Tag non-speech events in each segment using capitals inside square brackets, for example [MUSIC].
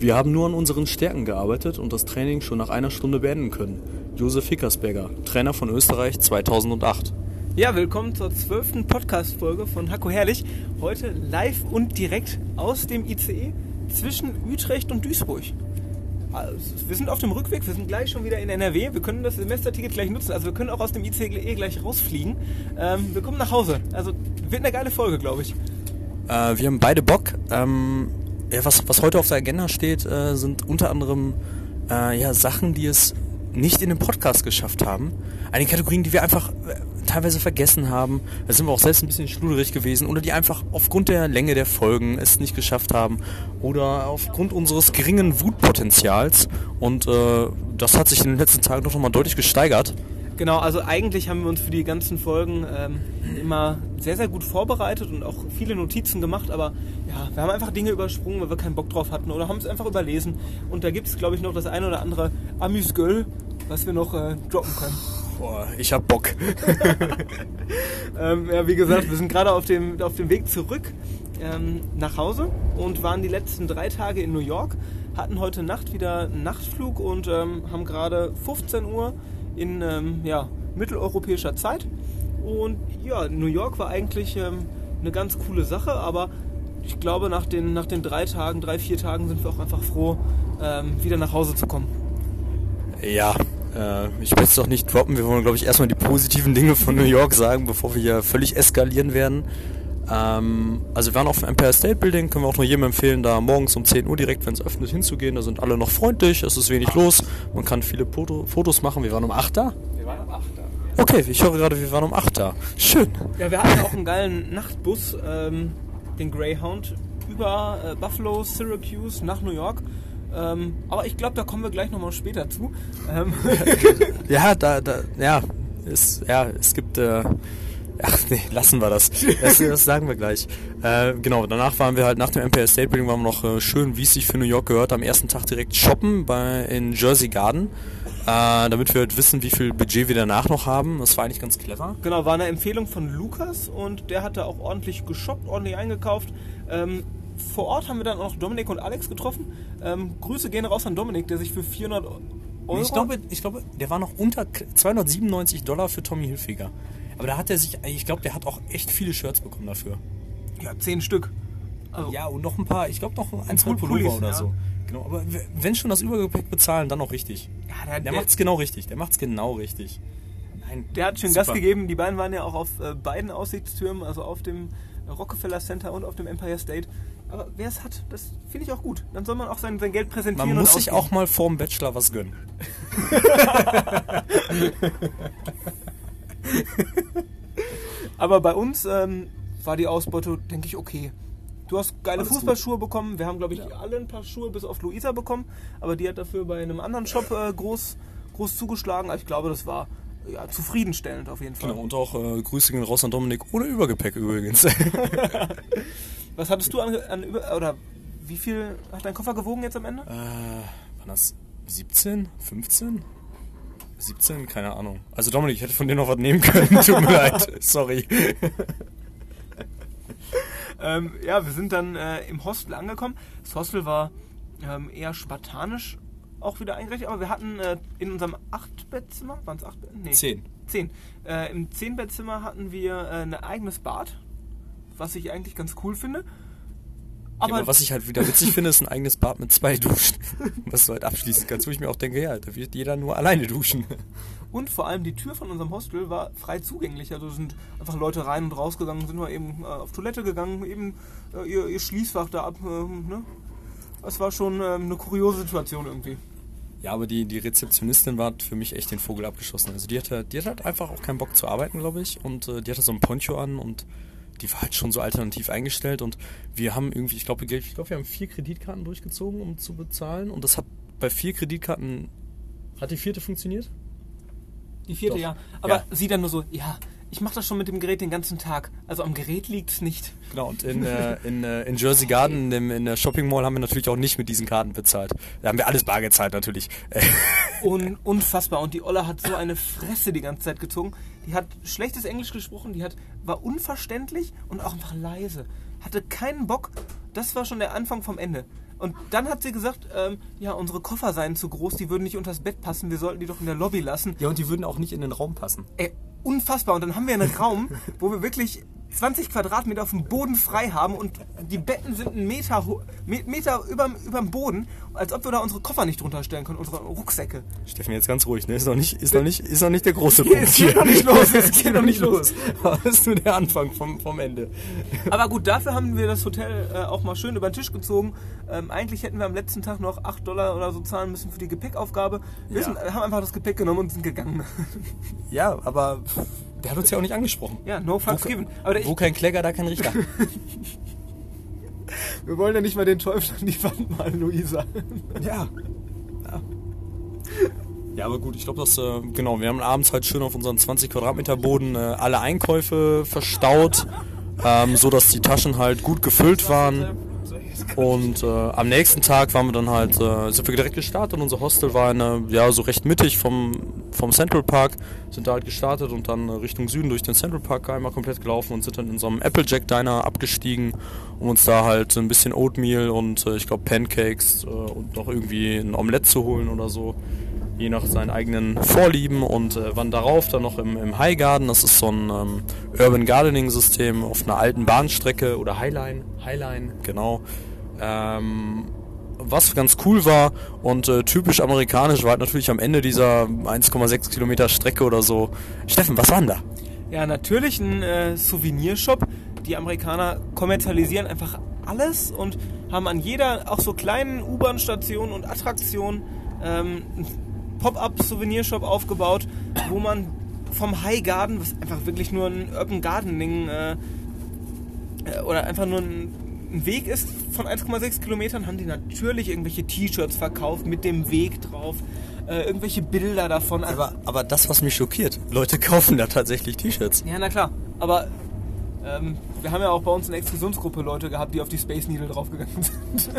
Wir haben nur an unseren Stärken gearbeitet und das Training schon nach einer Stunde beenden können. Josef Hickersberger, Trainer von Österreich 2008. Ja, willkommen zur zwölften Podcast-Folge von Hacko Herrlich. Heute live und direkt aus dem ICE zwischen Utrecht und Duisburg. Also, wir sind auf dem Rückweg, wir sind gleich schon wieder in NRW. Wir können das Semesterticket gleich nutzen. Also wir können auch aus dem ICE gleich rausfliegen. Ähm, wir kommen nach Hause. Also wird eine geile Folge, glaube ich. Äh, wir haben beide Bock. Ähm, ja, was, was heute auf der Agenda steht, äh, sind unter anderem äh, ja, Sachen, die es nicht in den Podcast geschafft haben. Einige Kategorien, die wir einfach äh, teilweise vergessen haben. Da sind wir auch selbst ein bisschen schluderig gewesen oder die einfach aufgrund der Länge der Folgen es nicht geschafft haben oder aufgrund unseres geringen Wutpotenzials. Und äh, das hat sich in den letzten Tagen doch nochmal deutlich gesteigert. Genau, also eigentlich haben wir uns für die ganzen Folgen ähm, immer sehr, sehr gut vorbereitet und auch viele Notizen gemacht, aber ja, wir haben einfach Dinge übersprungen, weil wir keinen Bock drauf hatten oder haben es einfach überlesen. Und da gibt es, glaube ich, noch das eine oder andere Amüsgöl, was wir noch äh, droppen können. Boah, ich hab Bock. [LAUGHS] ähm, ja, wie gesagt, wir sind gerade auf dem, auf dem Weg zurück ähm, nach Hause und waren die letzten drei Tage in New York, hatten heute Nacht wieder einen Nachtflug und ähm, haben gerade 15 Uhr in ähm, ja, mitteleuropäischer Zeit. Und ja, New York war eigentlich ähm, eine ganz coole Sache, aber ich glaube, nach den, nach den drei Tagen, drei, vier Tagen sind wir auch einfach froh, ähm, wieder nach Hause zu kommen. Ja, äh, ich will es doch nicht droppen. Wir wollen, glaube ich, erstmal die positiven Dinge von New York sagen, bevor wir hier völlig eskalieren werden. Ähm, also wir waren auf dem Empire State Building, können wir auch nur jedem empfehlen, da morgens um 10 Uhr direkt, wenn es öffnet, hinzugehen. Da sind alle noch freundlich, es ist wenig los, man kann viele Foto Fotos machen. Wir waren um 8 da. Wir waren um 8 da. Okay, ich höre gerade, wir waren um 8 da. Schön. Ja, wir hatten auch einen geilen Nachtbus, ähm, den Greyhound, über äh, Buffalo, Syracuse nach New York. Ähm, aber ich glaube, da kommen wir gleich nochmal später zu. Ähm. [LAUGHS] ja, da, da, ja, es, ja, es gibt, äh, ach nee, lassen wir das. Das, das sagen wir gleich. Äh, genau, danach waren wir halt nach dem Empire State Building waren wir noch äh, schön, wie es sich für New York gehört, am ersten Tag direkt shoppen bei in Jersey Garden. Äh, damit wir halt wissen, wie viel Budget wir danach noch haben. Das war eigentlich ganz clever. Genau, war eine Empfehlung von Lukas und der hatte auch ordentlich geshoppt, ordentlich eingekauft. Ähm, vor Ort haben wir dann auch Dominik und Alex getroffen. Ähm, Grüße gehen raus an Dominik, der sich für 400 Euro... Ich glaube, ich glaube, der war noch unter 297 Dollar für Tommy Hilfiger. Aber da hat er sich, ich glaube, der hat auch echt viele Shirts bekommen dafür. Ja, 10 Stück. Also ja, und noch ein paar, ich glaube noch ein, zwei Pullover oder ja. so. Genau, aber wenn schon das Übergepäck bezahlen, dann auch richtig. Ja, der, der, der macht's genau richtig. Der macht's genau richtig. Nein, der hat schön Gas gegeben. Die beiden waren ja auch auf äh, beiden Aussichtstürmen, also auf dem Rockefeller Center und auf dem Empire State. Aber wer es hat, das finde ich auch gut. Dann soll man auch sein, sein Geld präsentieren. Man muss sich auch mal vorm Bachelor was gönnen. [LAUGHS] [LAUGHS] [LAUGHS] Aber bei uns ähm, war die Ausbeute, denke ich, okay. Du hast geile Alles Fußballschuhe gut. bekommen. Wir haben, glaube ich, ja. alle ein paar Schuhe bis auf Luisa bekommen. Aber die hat dafür bei einem anderen Shop äh, groß, groß zugeschlagen. Ich glaube, das war ja, zufriedenstellend auf jeden Fall. Genau, und auch äh, Grüße gehen raus an Dominik ohne Übergepäck übrigens. [LAUGHS] [LAUGHS] Was hattest du an, an Über oder wie viel hat dein Koffer gewogen jetzt am Ende? Äh, waren das 17, 15? 17? Keine Ahnung. Also Dominik, ich hätte von dir noch was nehmen können. [LAUGHS] Tut mir leid. Sorry. ähm, ja, wir sind dann äh, im Hostel angekommen. Das Hostel war ähm, eher spartanisch auch wieder eingerichtet, aber wir hatten äh, in unserem 8-Bettzimmer, waren es 8 Betten? Nee. 10. 10. Äh, Im 10-Bettzimmer hatten wir äh, ein eigenes Bad, was ich eigentlich ganz cool finde. Aber, ja, aber, was ich halt wieder witzig finde, ist ein eigenes Bad mit zwei Duschen. [LAUGHS] was du halt abschließen kannst, wo ich mir auch denke, ja, da wird jeder nur alleine duschen. Und vor allem die Tür von unserem Hostel war frei zugänglich. Also sind einfach Leute rein und rausgegangen, sind wir eben äh, auf Toilette gegangen, eben äh, ihr, ihr, Schließfach da ab. Äh, ne? Das war schon ähm, eine kuriose Situation irgendwie. Ja, aber die, die Rezeptionistin war für mich echt den Vogel abgeschossen. Also die hatte, die hatte halt einfach auch keinen Bock zu arbeiten, glaube ich. Und äh, die hatte so ein Poncho an und die war halt schon so alternativ eingestellt. Und wir haben irgendwie, ich glaube, ich glaub, wir haben vier Kreditkarten durchgezogen, um zu bezahlen. Und das hat bei vier Kreditkarten. Hat die vierte funktioniert? Die vierte, Doch. ja. Aber ja. sie dann nur so, ja, ich mache das schon mit dem Gerät den ganzen Tag. Also am Gerät liegt es nicht. Genau, und in, äh, in, äh, in Jersey Garden, in, in der Shopping Mall, haben wir natürlich auch nicht mit diesen Karten bezahlt. Da haben wir alles bar gezahlt natürlich. [LAUGHS] Un unfassbar. Und die Olle hat so eine Fresse die ganze Zeit gezogen. Die hat schlechtes Englisch gesprochen, die hat, war unverständlich und auch einfach leise. Hatte keinen Bock. Das war schon der Anfang vom Ende. Und dann hat sie gesagt, ähm, ja, unsere Koffer seien zu groß, die würden nicht unters Bett passen, wir sollten die doch in der Lobby lassen. Ja, und die würden auch nicht in den Raum passen. Ey, unfassbar. Und dann haben wir einen Raum, wo wir wirklich 20 Quadratmeter auf dem Boden frei haben und die Betten sind einen Meter, Meter über, überm Boden, als ob wir da unsere Koffer nicht drunter stellen können, unsere Rucksäcke. Steffen, jetzt ganz ruhig, ne? Ist noch nicht, ist noch nicht, ist noch nicht der große [LAUGHS] Punkt es geht noch nicht los, es geht noch nicht los. [LAUGHS] Das ist nur der Anfang vom, vom Ende. Aber gut, dafür haben wir das Hotel äh, auch mal schön über den Tisch gezogen. Ähm, eigentlich hätten wir am letzten Tag noch 8 Dollar oder so zahlen müssen für die Gepäckaufgabe. Wir Ja. sind, äh, haben einfach das Gepäck genommen und sind gegangen. Ja, aber der hat uns ja auch nicht angesprochen. ja, no fucks Wo- given. Aber Wo kein Kläger, da kein Richter. [LAUGHS] wir wollen ja nicht mal den Teufel an die Wand malen, Luisa. [LAUGHS] Ja. Ja, ja aber gut, ich glaube, dass, äh, genau, wir haben abends halt schön auf unseren 20 Quadratmeter Boden äh, alle Einkäufe verstaut, ähm, so dass die Taschen halt gut gefüllt waren. [LAUGHS] Und äh, am nächsten Tag waren wir dann halt, äh, sind wir direkt gestartet. Unser Hostel war eine, ja, so recht mittig vom, vom Central Park. Sind da halt gestartet und dann äh, Richtung Süden durch den Central Park einmal komplett gelaufen und sind dann in so einem Applejack Diner abgestiegen, um uns da halt ein bisschen Oatmeal und äh, ich glaube Pancakes äh, und noch irgendwie ein Omelett zu holen oder so. Je nach seinen eigenen Vorlieben und äh, waren darauf dann noch im, im High Garden. Das ist so ein ähm, Urban Gardening System auf einer alten Bahnstrecke oder Highline. Highline, genau. Ähm, was ganz cool war und äh, typisch amerikanisch war halt natürlich am Ende dieser 1,6 Kilometer Strecke oder so. Steffen, was war denn da? Ja, natürlich ein äh, Souvenirshop. Die Amerikaner kommerzialisieren einfach alles und haben an jeder, auch so kleinen U-Bahn-Station und Attraktion, ähm, einen Pop-up-Souvenirshop aufgebaut, wo man vom High Garden, was einfach wirklich nur ein Urban Gardening äh, äh, oder einfach nur ein, ein Weg ist von 1,6 Kilometern, haben die natürlich irgendwelche T-Shirts verkauft mit dem Weg drauf, äh, irgendwelche Bilder davon. Aber, aber das, was mich schockiert, Leute kaufen da tatsächlich T-Shirts. Ja, na klar. Aber ähm, wir haben ja auch bei uns in der Exkursionsgruppe Leute gehabt, die auf die Space Needle draufgegangen sind.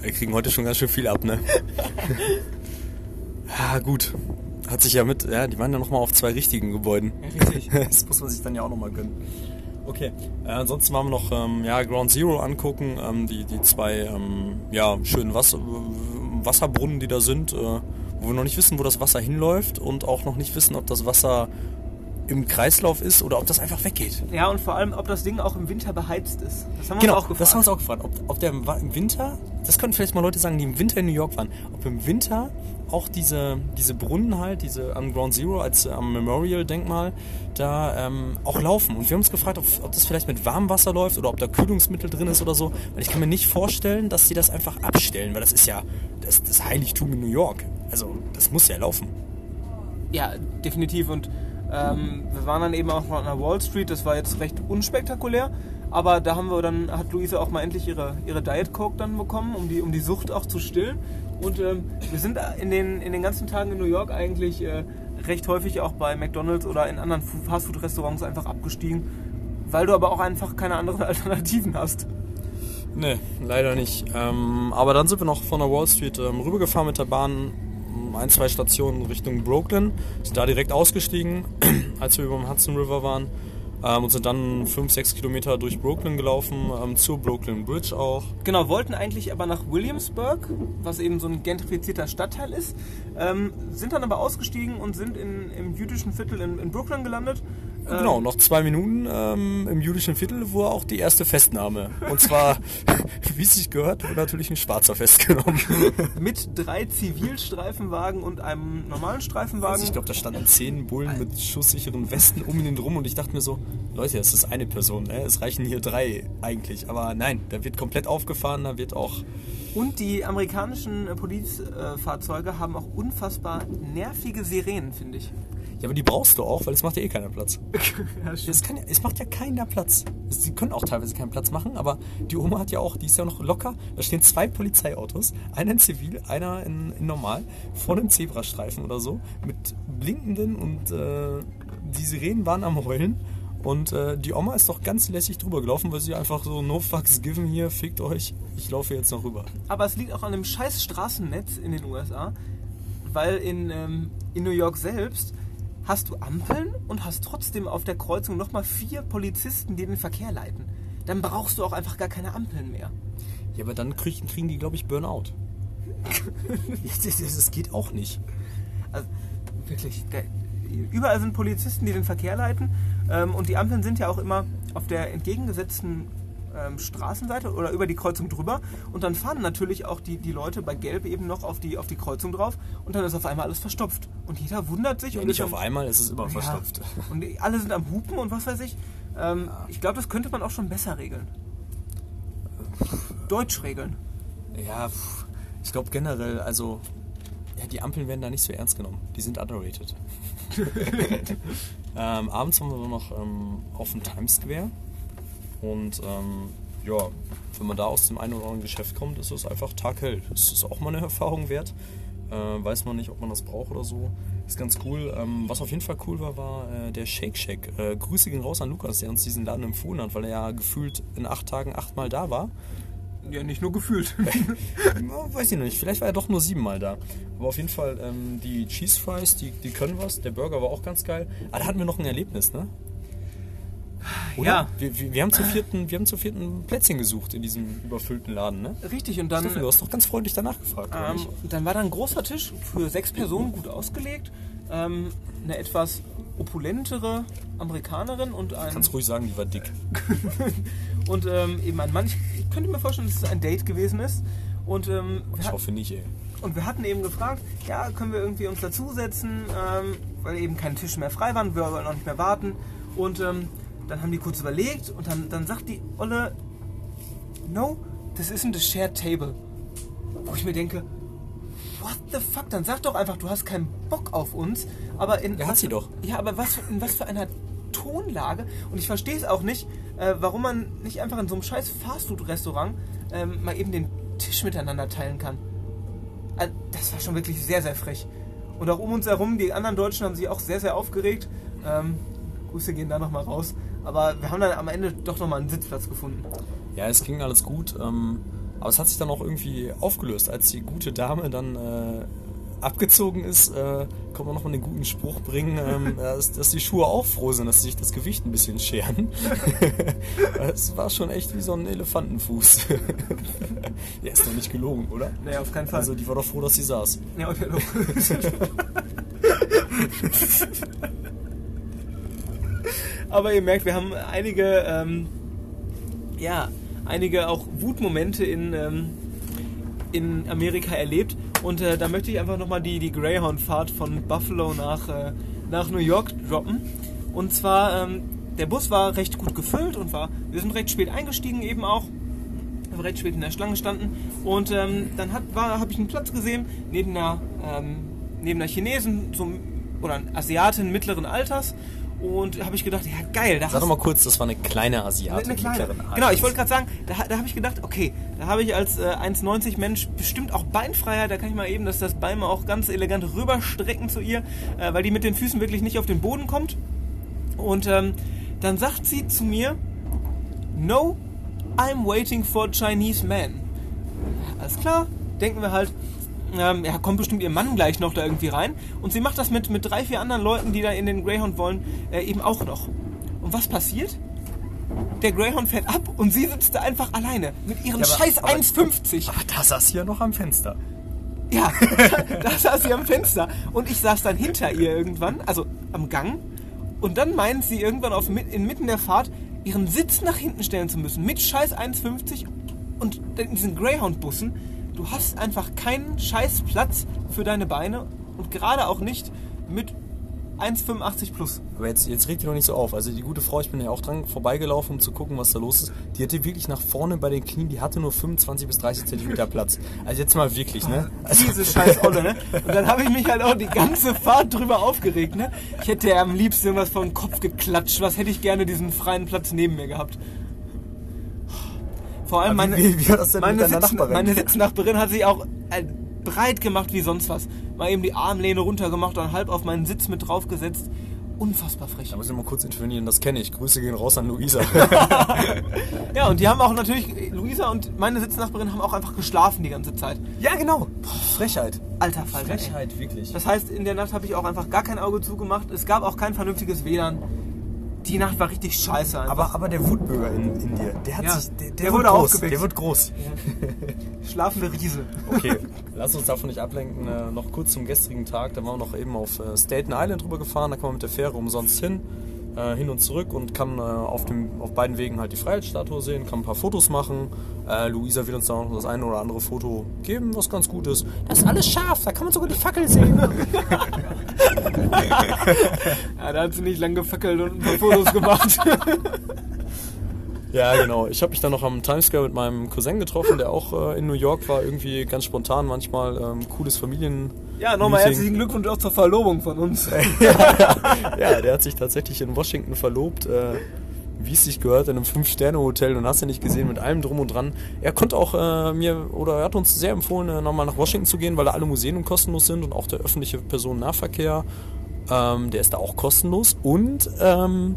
Wir kriegen heute schon ganz schön viel ab, ne? ja, gut. Hat sich ja mit, ja, die waren ja nochmal auf zwei richtigen Gebäuden. Ja, richtig. [LAUGHS] das muss man sich dann ja auch nochmal gönnen. Okay, äh, ansonsten waren wir noch ähm, ja, Ground Zero angucken, ähm, die, die zwei ähm, ja, schönen Wasser, Wasserbrunnen, die da sind, äh, wo wir noch nicht wissen, wo das Wasser hinläuft und auch noch nicht wissen, ob das Wasser im Kreislauf ist oder ob das einfach weggeht. Ja, und vor allem, ob das Ding auch im Winter beheizt ist. Das haben wir Genau, uns auch gefragt. das haben wir uns auch gefragt. Ob, ob der im Winter, das können vielleicht mal Leute sagen, die im Winter in New York waren, ob im Winter auch diese, diese Brunnen halt, diese am Ground Zero als äh, am Memorial-Denkmal, da ähm, auch laufen. Und wir haben uns gefragt, ob, ob das vielleicht mit Warmwasser läuft oder ob da Kühlungsmittel drin ist oder so. Weil ich kann mir nicht vorstellen, dass die das einfach abstellen, weil das ist ja das, das Heiligtum in New York. Also das muss ja laufen. Ja, definitiv. Und ähm, wir waren dann eben auch noch an der Wall Street. Das war jetzt recht unspektakulär. Aber da haben wir dann, hat Luise auch mal endlich ihre, ihre Diet Coke dann bekommen, um die, um die Sucht auch zu stillen. Und ähm, wir sind in den, in den ganzen Tagen in New York eigentlich äh, recht häufig auch bei McDonalds oder in anderen Fastfood-Restaurants einfach abgestiegen, weil du aber auch einfach keine anderen [LAUGHS] Alternativen hast. Nee, leider nicht. Ähm, aber dann sind wir noch von der Wall Street ähm, rübergefahren mit der Bahn ein, zwei Stationen Richtung Brooklyn. Sind da direkt ausgestiegen, [CLEARS THROAT] als wir über dem Hudson River waren. Ähm, und sind dann fünf, sechs Kilometer durch Brooklyn gelaufen, ähm, zur Brooklyn Bridge auch. Genau, wollten eigentlich aber nach Williamsburg, was eben so ein gentrifizierter Stadtteil ist, ähm, sind dann aber ausgestiegen und sind in, im jüdischen Viertel in, in Brooklyn gelandet. Ähm, Genau, noch zwei Minuten ähm, im jüdischen Viertel war auch die erste Festnahme. Und zwar, [LAUGHS] wie es sich gehört, wurde natürlich ein Schwarzer festgenommen. [LAUGHS] Mit drei Zivilstreifenwagen und einem normalen Streifenwagen. Also ich glaube, da standen zehn Bullen mit schusssicheren Westen um ihn rum und ich dachte mir so, Leute, das ist eine Person, ne? es reichen hier drei eigentlich. Aber nein, da wird komplett aufgefahren, da wird auch... und die amerikanischen äh, Polizfahrzeuge haben auch unfassbar nervige Sirenen, finde ich. Ja, aber die brauchst du auch, weil es macht ja eh keiner Platz. [LAUGHS] ja, Es, kann ja, es macht ja keiner Platz. Sie können auch teilweise keinen Platz machen, aber die Oma hat ja auch, die ist ja noch locker. Da stehen zwei Polizeiautos, einer in Zivil, einer in, in Normal, vor einem Zebrastreifen oder so, mit blinkenden und äh, die Sirenen waren am Heulen. Und äh, die Oma ist doch ganz lässig drüber gelaufen, weil sie einfach so, no fucks given hier, fickt euch, ich laufe jetzt noch rüber. Aber es liegt auch an dem scheiß Straßennetz in den USA, weil in, ähm, in New York selbst hast du Ampeln und hast trotzdem auf der Kreuzung nochmal vier Polizisten, die den Verkehr leiten. dann brauchst du auch einfach gar keine Ampeln mehr. Ja, aber dann kriegen, kriegen die, glaube ich, Burnout. [LAUGHS] das, das, das geht auch nicht. Also wirklich, der, überall sind Polizisten, die den Verkehr leiten. Ähm, und die Ampeln sind ja auch immer auf der entgegengesetzten ähm, Straßenseite oder über die Kreuzung drüber. Und dann fahren natürlich auch die, die Leute bei Gelb eben noch auf die, auf die Kreuzung drauf. Und dann ist auf einmal alles verstopft. Und jeder wundert sich. Ja, und nicht auf einmal, es ist immer Ja. verstopft. [LAUGHS] Und alle sind am Hupen und was weiß ich. Ähm, Ich glaube, das könnte man auch schon besser regeln. Deutsch regeln. Ja, ich glaube generell, also ja, die Ampeln werden da nicht so ernst genommen. Die sind underrated. [LAUGHS] [LAUGHS] ähm, abends waren wir noch ähm, auf dem Times Square und ähm, ja, wenn man da aus dem einen oder anderen Geschäft kommt, ist es einfach taghell. Das ist auch mal eine [LAUGHS] Erfahrung wert. Äh, weiß man nicht, ob man das braucht oder so. Ist ganz cool. Ähm, was auf jeden Fall cool war, war äh, der Shake Shack. Äh, Grüße gehen raus an Lukas, der uns diesen Laden empfohlen hat, weil er ja gefühlt in acht Tagen achtmal da war. Ja, nicht nur gefühlt. [LAUGHS] Weiß ich noch nicht, vielleicht war er doch nur siebenmal da. Aber auf jeden Fall, ähm, die Cheese Fries, die, die können was. Der Burger war auch ganz geil. Aber da hatten wir noch ein Erlebnis, ne? Oder? Ja. Wir, wir, wir, haben zu vierten, wir haben zu vierten Plätzchen gesucht in diesem überfüllten Laden, ne? Richtig, und dann, Stefan, du hast doch ganz freundlich danach gefragt, ähm, dann war da ein großer Tisch für sechs Personen gut ausgelegt. Ähm, eine etwas opulentere Amerikanerin und ein, Kannst ruhig sagen, die war dick. [LAUGHS] und ähm, eben ein Mann. Ich, ich könnte mir vorstellen, dass es ein Date gewesen ist. Und, ähm, Ich hat- hoffe nicht, ey. und wir hatten eben gefragt, ja, können wir irgendwie uns dazusetzen, ähm, weil eben keine Tische mehr frei waren, wir wollten auch nicht mehr warten. Und ähm, dann haben die kurz überlegt und dann, dann sagt die Olle, no, this isn't a shared table. Wo ich mir denke, what the fuck, dann sag doch einfach, du hast keinen Bock auf uns. Aber in Ja, hat sie doch. Ja, aber was, in was für einer Tonlage? Und ich verstehe es auch nicht, äh, warum man nicht einfach in so einem scheiß Fastfood-Restaurant ähm, mal eben den Tisch miteinander teilen kann. Äh, Das war schon wirklich sehr, sehr frech. Und auch um uns herum, die anderen Deutschen haben sich auch sehr, sehr aufgeregt. Ähm, Grüße gehen da nochmal raus. Aber wir haben dann am Ende doch nochmal einen Sitzplatz gefunden. Ja, es ging alles gut. Ähm, aber es hat sich dann auch irgendwie aufgelöst. Als die gute Dame dann äh, abgezogen ist, äh, kann man nochmal einen guten Spruch bringen, ähm, [LAUGHS] dass, dass die Schuhe auch froh sind, dass sie sich das Gewicht ein bisschen scheren. [LAUGHS] Es war schon echt wie so ein Elefantenfuß. [LAUGHS] Der ist doch nicht gelogen, oder? Nee, auf keinen Fall. Also die war doch froh, dass sie saß. Ja, hallo. Aber ihr merkt, wir haben einige, ähm, ja, einige auch Wutmomente in, ähm, in Amerika erlebt. Und äh, da möchte ich einfach nochmal die, die Greyhound-Fahrt von Buffalo nach, äh, nach New York droppen. Und zwar, ähm, der Bus war recht gut gefüllt und war, wir sind recht spät eingestiegen eben auch recht spät in der Schlange standen. Und ähm, dann habe ich einen Platz gesehen, neben einer, ähm, neben einer Chinesin zum, oder Asiatin mittleren Alters. Und habe ich gedacht, ja geil, da Sag doch mal kurz, das war eine kleine Asiatin. eine kleine. Alters. Genau, ich wollte gerade sagen, da, da habe ich gedacht, okay, da habe ich als äh, 1,90 Mensch bestimmt auch Beinfreiheit. Da kann ich mal eben das, das Bein mal auch ganz elegant rüberstrecken zu ihr, äh, weil die mit den Füßen wirklich nicht auf den Boden kommt. Und ähm, dann sagt sie zu mir, No, I'm waiting for Chinese man. Alles klar, denken wir halt, ähm, ja, kommt bestimmt ihr Mann gleich noch da irgendwie rein. Und sie macht das mit, mit drei, vier anderen Leuten, die da in den Greyhound wollen, äh, eben auch noch. Und was passiert? Der Greyhound fährt ab und sie sitzt da einfach alleine mit ihren Ja, aber- scheiß aber- 1,50. Aber da saß sie ja noch am Fenster. Ja, [LAUGHS] da saß sie am Fenster. Und ich saß dann hinter ihr irgendwann, also am Gang. Und dann meint sie irgendwann auf, inmitten der Fahrt, ihren Sitz nach hinten stellen zu müssen. Mit scheiß 1,50 und in diesen Greyhound-Bussen. Du hast einfach keinen scheiß Platz für deine Beine. Und gerade auch nicht mit 1,85 plus. Aber jetzt, jetzt regt ihr doch nicht so auf. Also die gute Frau, ich bin ja auch dran vorbeigelaufen, um zu gucken, was da los ist. Die hatte wirklich nach vorne bei den Knien, die hatte nur 25 bis 30 Zentimeter Platz. Also jetzt mal wirklich, ne? Also, [LAUGHS] Diese scheiß Olle, ne? Und dann habe ich mich halt auch die ganze Fahrt drüber aufgeregt, ne? Ich hätte ja am liebsten vor den Kopf geklatscht. Was hätte ich gerne diesen freien Platz neben mir gehabt? Vor allem meine, wie- wie meine, Sitz, meine Sitznachbarin hat sich auch äh, breit gemacht wie sonst was. Mal eben die Armlehne runtergemacht und halb auf meinen Sitz mit draufgesetzt. Unfassbar frech. da muss ich mal kurz intervenieren, das kenne ich. Grüße gehen raus an Luisa. [LAUGHS] Ja, und die haben auch natürlich, Luisa und meine Sitznachbarin haben auch einfach geschlafen die ganze Zeit. ja, genau. Frechheit. Alter Falter. ey. Frechheit, wirklich. Das heißt, in der Nacht habe ich auch einfach gar kein Auge zugemacht. Es gab auch kein vernünftiges WLAN. Die Nacht war richtig scheiße. Einfach. Aber, aber der Wutbürger in, in dir, der hat Ja, sich. Der, der, der wird wurde groß. aufgeweckt. Der wird groß. Schlafende Riese. Okay, [LAUGHS] lass uns davon nicht ablenken. Äh, noch kurz zum gestrigen Tag. Da waren wir noch eben auf äh, Staten Island drüber gefahren. Da kann man mit der Fähre umsonst hin. Äh, hin und zurück und kann äh, auf, dem, auf beiden Wegen halt die Freiheitsstatue sehen, kann ein paar Fotos machen. Äh, Luisa wird uns da noch das eine oder andere Foto geben, was ganz gut ist. Das ist alles scharf, da kann man sogar die Fackel sehen. [LAUGHS] Ja, da hat sie nicht lang gefackelt und ein paar Fotos gemacht. [LAUGHS] Ja, genau. Ich habe mich dann noch am Times Square mit meinem Cousin getroffen, der auch äh, in New York war. Irgendwie ganz spontan manchmal. Ähm, cooles Familien. Ja, nochmal Meeting. herzlichen Glückwunsch auch zur Verlobung von uns. [LAUGHS] Ja, der hat sich tatsächlich in Washington verlobt. Äh, wie es sich gehört, in einem Fünf-Sterne-Hotel und hast du nicht gesehen, mit allem drum und dran. Er konnte auch äh, mir, oder er hat uns sehr empfohlen, äh, nochmal nach Washington zu gehen, weil da alle Museen kostenlos sind und auch der öffentliche Personennahverkehr, ähm, der ist da auch kostenlos. Und, ähm,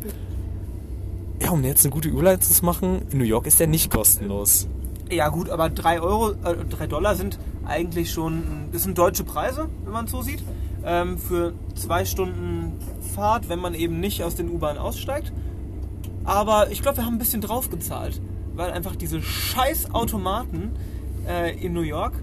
ja, um jetzt eine gute Überleitung zu machen, in New York ist der nicht kostenlos. Ja gut, aber 3 Euro, äh, 3 Dollar sind eigentlich schon, das sind deutsche Preise, wenn man es so sieht, ähm, für zwei Stunden Fahrt, wenn man eben nicht aus den U-Bahnen aussteigt. Aber ich glaube, wir haben ein bisschen drauf gezahlt, weil einfach diese scheiß Automaten äh, in New York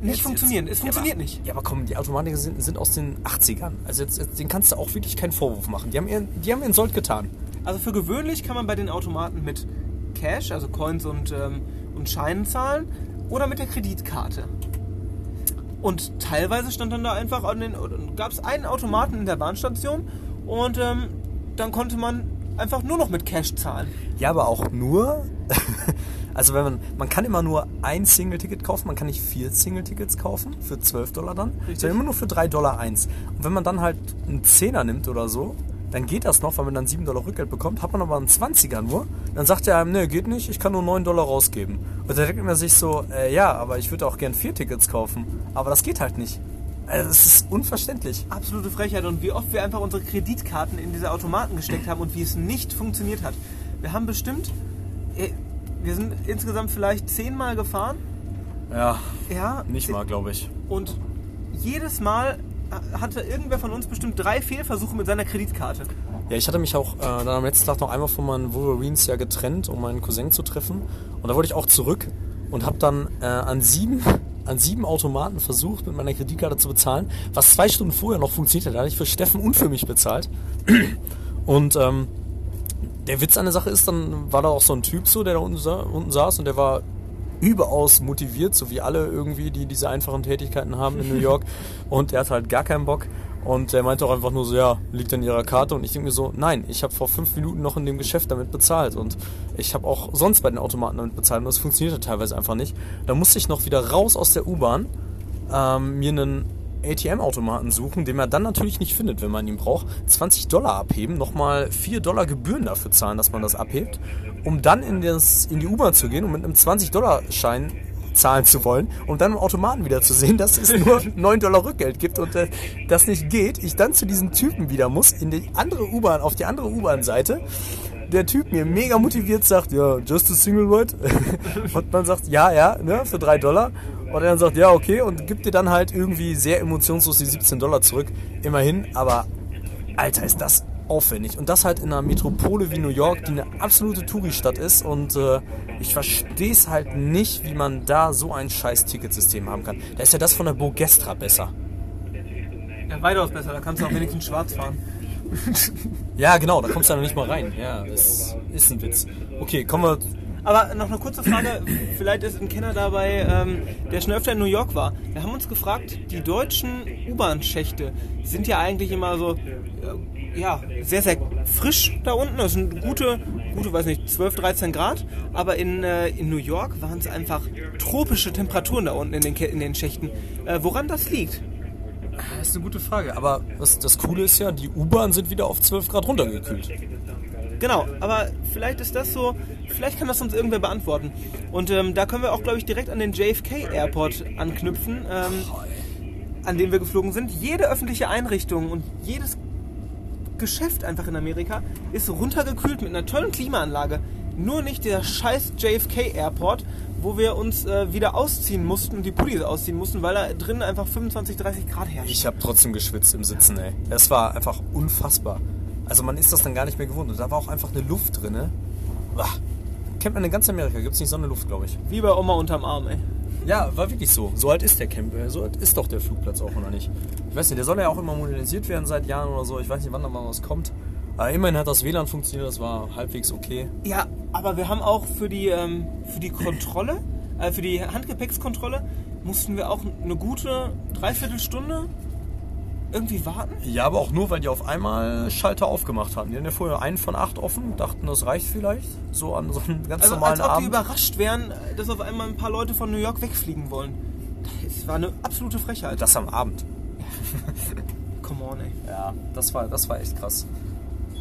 nicht Jetzt- funktionieren. jetzt- Es funktioniert aber, nicht. Ja, aber komm, die Automatiker sind, sind aus den 80ern. Also jetzt, jetzt, den kannst du auch wirklich keinen Vorwurf machen. Die haben ihren, die haben ihren Sold getan. Also für gewöhnlich kann man bei den Automaten mit Cash, also Coins und, ähm, und Scheinen zahlen oder mit der Kreditkarte. Und teilweise stand dann da einfach an den, gab es einen Automaten in der Bahnstation und ähm, dann konnte man einfach nur noch mit Cash zahlen. Ja, aber auch nur. [LAUGHS] Also wenn man, man kann immer nur ein Single-Ticket kaufen, man kann nicht vier Single-Tickets kaufen für 12 Dollar dann, Richtig. sondern immer nur für 3 Dollar eins. Und wenn man dann halt einen Zehner nimmt oder so, dann geht das noch, weil man dann 7 Dollar Rückgeld bekommt, hat man aber einen 20er nur, dann sagt er einem, ne, geht nicht, ich kann nur 9 Dollar rausgeben. Und da denkt man sich so, äh, ja, aber ich würde auch gern vier Tickets kaufen. Aber das geht halt nicht. Also das ist unverständlich. Absolute Frechheit und wie oft wir einfach unsere Kreditkarten in diese Automaten gesteckt haben und wie es nicht funktioniert hat. Wir haben bestimmt, äh, wir sind insgesamt vielleicht zehnmal gefahren. Ja, Ja, nicht mal, glaube ich. Und jedes Mal hatte irgendwer von uns bestimmt drei Fehlversuche mit seiner Kreditkarte. Ja, ich hatte mich auch äh, dann am letzten Tag noch einmal von meinen Wolverines ja getrennt, um meinen Cousin zu treffen. Und da wollte ich auch zurück und habe dann äh, an sieben [LAUGHS] an sieben Automaten versucht, mit meiner Kreditkarte zu bezahlen, was zwei Stunden vorher noch funktioniert hat. Da hatte ich für Steffen und für mich bezahlt. [CLEARS THROAT] Und ähm, der Witz an der Sache ist, dann war da auch so ein Typ so, der da unten, sa unten saß und der war überaus motiviert, so wie alle irgendwie, die diese einfachen Tätigkeiten haben in New [LAUGHS] York. Und er hat halt gar keinen Bock. Und er meinte auch einfach nur so, ja, liegt an ihrer Karte. Und ich denke mir so, nein, ich habe vor fünf Minuten noch in dem Geschäft damit bezahlt. Und ich habe auch sonst bei den Automaten damit bezahlt. Und das funktionierte teilweise einfach nicht. Da musste ich noch wieder raus aus der U-Bahn, ähm, mir einen ATM-Automaten suchen, den man dann natürlich nicht findet, wenn man ihn braucht. 20 Dollar abheben, nochmal 4 Dollar Gebühren dafür zahlen, dass man das abhebt, um dann in, das, in die U-Bahn zu gehen und mit einem 20-Dollar-Schein zahlen zu wollen und dann im Automaten wieder zu sehen, [LAUGHS] dass es nur 9 Dollar Rückgeld gibt und äh, das nicht geht. Ich dann zu diesem Typen wieder muss, in die andere U-Bahn, auf die andere U-Bahn-Seite. Der Typ mir mega motiviert sagt, ja, just a single ride. [LAUGHS] und man sagt, ja, ja, ne, für 3 Dollar. Und er dann sagt, ja, okay, und gibt dir dann halt irgendwie sehr emotionslos die 17 Dollar zurück. Immerhin, aber Alter, ist das aufwendig. Und das halt in einer Metropole wie New York, die eine absolute Touri-Stadt ist. Und äh, ich verstehe es halt nicht, wie man da so ein scheiß Ticketsystem haben kann. Da ist ja das von der Bogestra besser. Ja, weitaus besser, da kannst du auch wenigstens schwarz fahren. [LAUGHS] Ja, genau, da kommst du ja noch nicht mal rein. Ja, das ist ein Witz. Okay, kommen wir. Aber noch eine kurze Frage, vielleicht ist ein Kenner dabei, ähm, der schon öfter in New York war. Wir haben uns gefragt, die deutschen U-Bahn-Schächte sind ja eigentlich immer so, äh, ja, sehr, sehr frisch da unten. Das sind gute, gute, weiß nicht, 12, 13 Grad. Aber in, äh, in New York waren es einfach tropische Temperaturen da unten in den, in den Schächten. Äh, woran das liegt? Das ist eine gute Frage. Aber das, das Coole ist ja, die U-Bahn sind wieder auf 12 Grad runtergekühlt. Genau, aber vielleicht ist das so, vielleicht kann das uns irgendwer beantworten. Und ähm, da können wir auch, glaube ich, direkt an den JFK Airport anknüpfen, ähm, an dem wir geflogen sind. Jede öffentliche Einrichtung und jedes Geschäft einfach in Amerika ist runtergekühlt mit einer tollen Klimaanlage. Nur nicht der scheiß JFK Airport, wo wir uns äh, wieder ausziehen mussten und die Pullis ausziehen mussten, weil da drinnen einfach 25, 30 Grad herrscht. Ich habe trotzdem geschwitzt im Sitzen, ey. Es war einfach unfassbar. Also man ist das dann gar nicht mehr gewohnt. Und da war auch einfach eine Luft drin. Bah. Kennt man in ganz Amerika, gibt es nicht so eine Luft, glaube ich. Wie bei Oma unterm Arm, ey. Ja, war wirklich so. So alt ist der Camp, äh, so alt ist doch der Flugplatz auch, oder nicht? Ich weiß nicht, der soll ja auch immer modernisiert werden seit Jahren oder so. Ich weiß nicht, wann da mal was kommt. Aber immerhin hat das WLAN funktioniert, das war halbwegs okay. Ja, aber wir haben auch für die, ähm, für die Kontrolle, äh, für die Handgepäckskontrolle, mussten wir auch eine gute Dreiviertelstunde irgendwie warten. Ja, aber auch nur, weil die auf einmal Schalter aufgemacht hatten. Die hatten ja vorher einen von acht offen, dachten, das reicht vielleicht. So an so einem ganz Also normalen als ob Abend. die überrascht wären, dass auf einmal ein paar Leute von New York wegfliegen wollen. Das war eine absolute Frechheit. das am Abend. [LAUGHS] Come on, ey. Ja, das war, das war echt krass.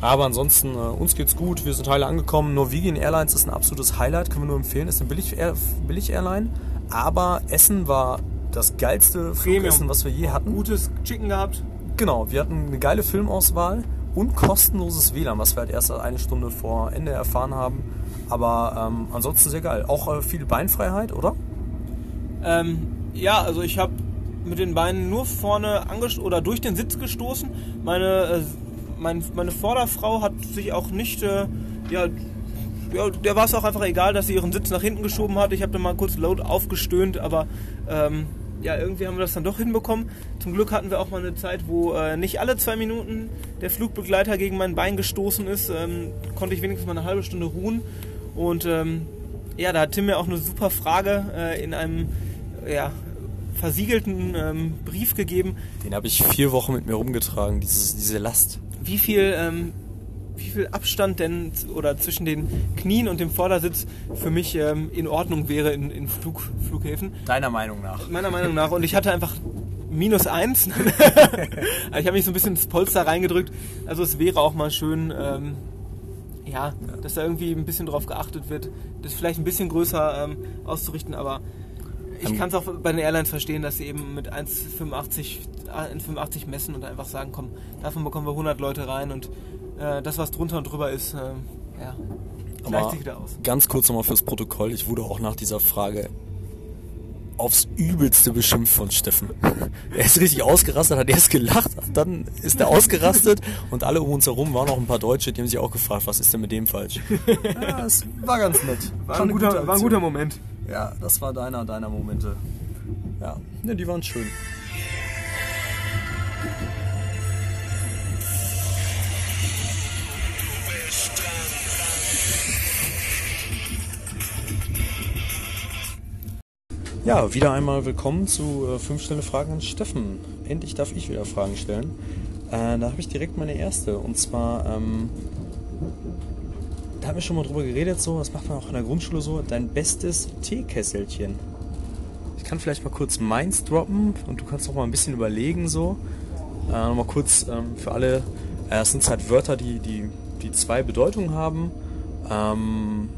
Aber ansonsten, äh, uns geht's gut, wir sind heile angekommen. Norwegian Airlines ist ein absolutes Highlight, können wir nur empfehlen. Ist eine Billig-Air- Billig-Airline, aber Essen war das geilste Flugessen, was wir je hatten. Gutes Chicken gehabt. Genau, wir hatten eine geile Filmauswahl und kostenloses WLAN, was wir halt erst eine Stunde vor Ende erfahren haben. Aber ähm, ansonsten sehr geil. Auch äh, viel Beinfreiheit, oder? Ähm, ja, also ich habe mit den Beinen nur vorne angestoßen oder durch den Sitz gestoßen. Meine, äh, mein, meine Vorderfrau hat sich auch nicht, äh, ja, ja, der war es auch einfach egal, dass sie ihren Sitz nach hinten geschoben hat. Ich habe dann mal kurz laut aufgestöhnt, aber ähm, ja, irgendwie haben wir das dann doch hinbekommen. Zum Glück hatten wir auch mal eine Zeit, wo äh, nicht alle zwei Minuten der Flugbegleiter gegen mein Bein gestoßen ist. Ähm, konnte ich wenigstens mal eine halbe Stunde ruhen. Und ähm, ja, da hat Tim mir auch eine super Frage äh, in einem ja, versiegelten ähm, Brief gegeben, Den habe ich vier Wochen mit mir rumgetragen, dieses, diese Last. wie viel, ähm, wie viel Abstand denn oder zwischen den Knien und dem Vordersitz für mich ähm, in Ordnung wäre in, in Flug, Flughäfen. Deiner Meinung nach? Meiner Meinung nach. Und ich hatte einfach minus eins. [LAUGHS] Ich habe mich so ein bisschen ins Polster reingedrückt. Also es wäre auch mal schön, ähm, ja, dass da irgendwie ein bisschen drauf geachtet wird, das vielleicht ein bisschen größer ähm, auszurichten, aber ich Ähm, kann es auch bei den Airlines verstehen, dass sie eben mit 1,85 äh, 1,85 messen und einfach sagen, komm, davon bekommen wir 100 Leute rein und äh, das, was drunter und drüber ist, ähm, ja, gleicht Aber sich wieder aus. ganz kurz nochmal fürs Protokoll. Ich wurde auch nach dieser Frage aufs Übelste beschimpft von Steffen. [LAUGHS] Er ist richtig ausgerastet, hat erst gelacht, dann ist er ausgerastet und alle um uns herum waren noch ein paar Deutsche, die haben sich auch gefragt, was ist denn mit dem falsch? [LAUGHS] Ja, es war ganz nett. War ein, guter, gute war ein guter Moment. Ja, das war deiner, deiner Momente. Ja, ne, die waren schön. Ja, wieder einmal willkommen zu äh, 5 Stelle Fragen an Steffen. Endlich darf ich wieder Fragen stellen. Äh, da habe ich direkt meine erste. Und zwar, ähm, da haben wir schon mal drüber geredet, so, das macht man auch in der Grundschule so, dein bestes Teekesselchen. Ich kann vielleicht mal kurz meins droppen und du kannst noch mal ein bisschen überlegen, so. Äh, Nochmal kurz ähm, für alle, äh, es sind halt Wörter, die, die, die zwei Bedeutungen haben. Ähm,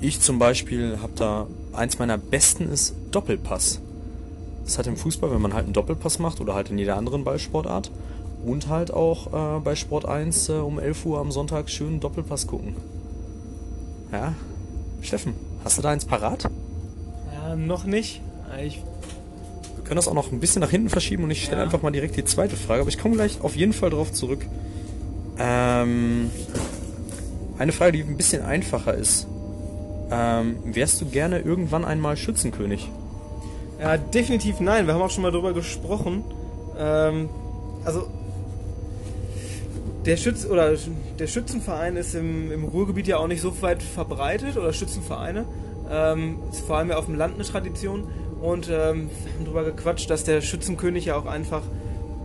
ich zum Beispiel habe da, eins meiner besten ist Doppelpass. Das hat im Fußball, wenn man halt einen Doppelpass macht oder halt in jeder anderen Ballsportart. Und halt auch äh, bei Sport 1 äh, um 11 Uhr am Sonntag schön Doppelpass gucken. Ja, Steffen, hast du da eins parat? Ja, noch nicht. Ich, Wir können das auch noch ein bisschen nach hinten verschieben und ich stelle Ja. einfach mal direkt die zweite Frage, aber ich komme gleich auf jeden Fall drauf zurück. Ähm, eine Frage, die ein bisschen einfacher ist. Ähm, wärst du gerne irgendwann einmal Schützenkönig? ja, definitiv nein. Wir haben auch schon mal drüber gesprochen. Ähm, also der Schütz oder der Schützenverein ist im, im Ruhrgebiet ja auch nicht so weit verbreitet oder Schützenvereine. Ähm, ist vor allem ja auf dem Land eine Tradition. Und ähm, wir haben drüber gequatscht, dass der Schützenkönig ja auch einfach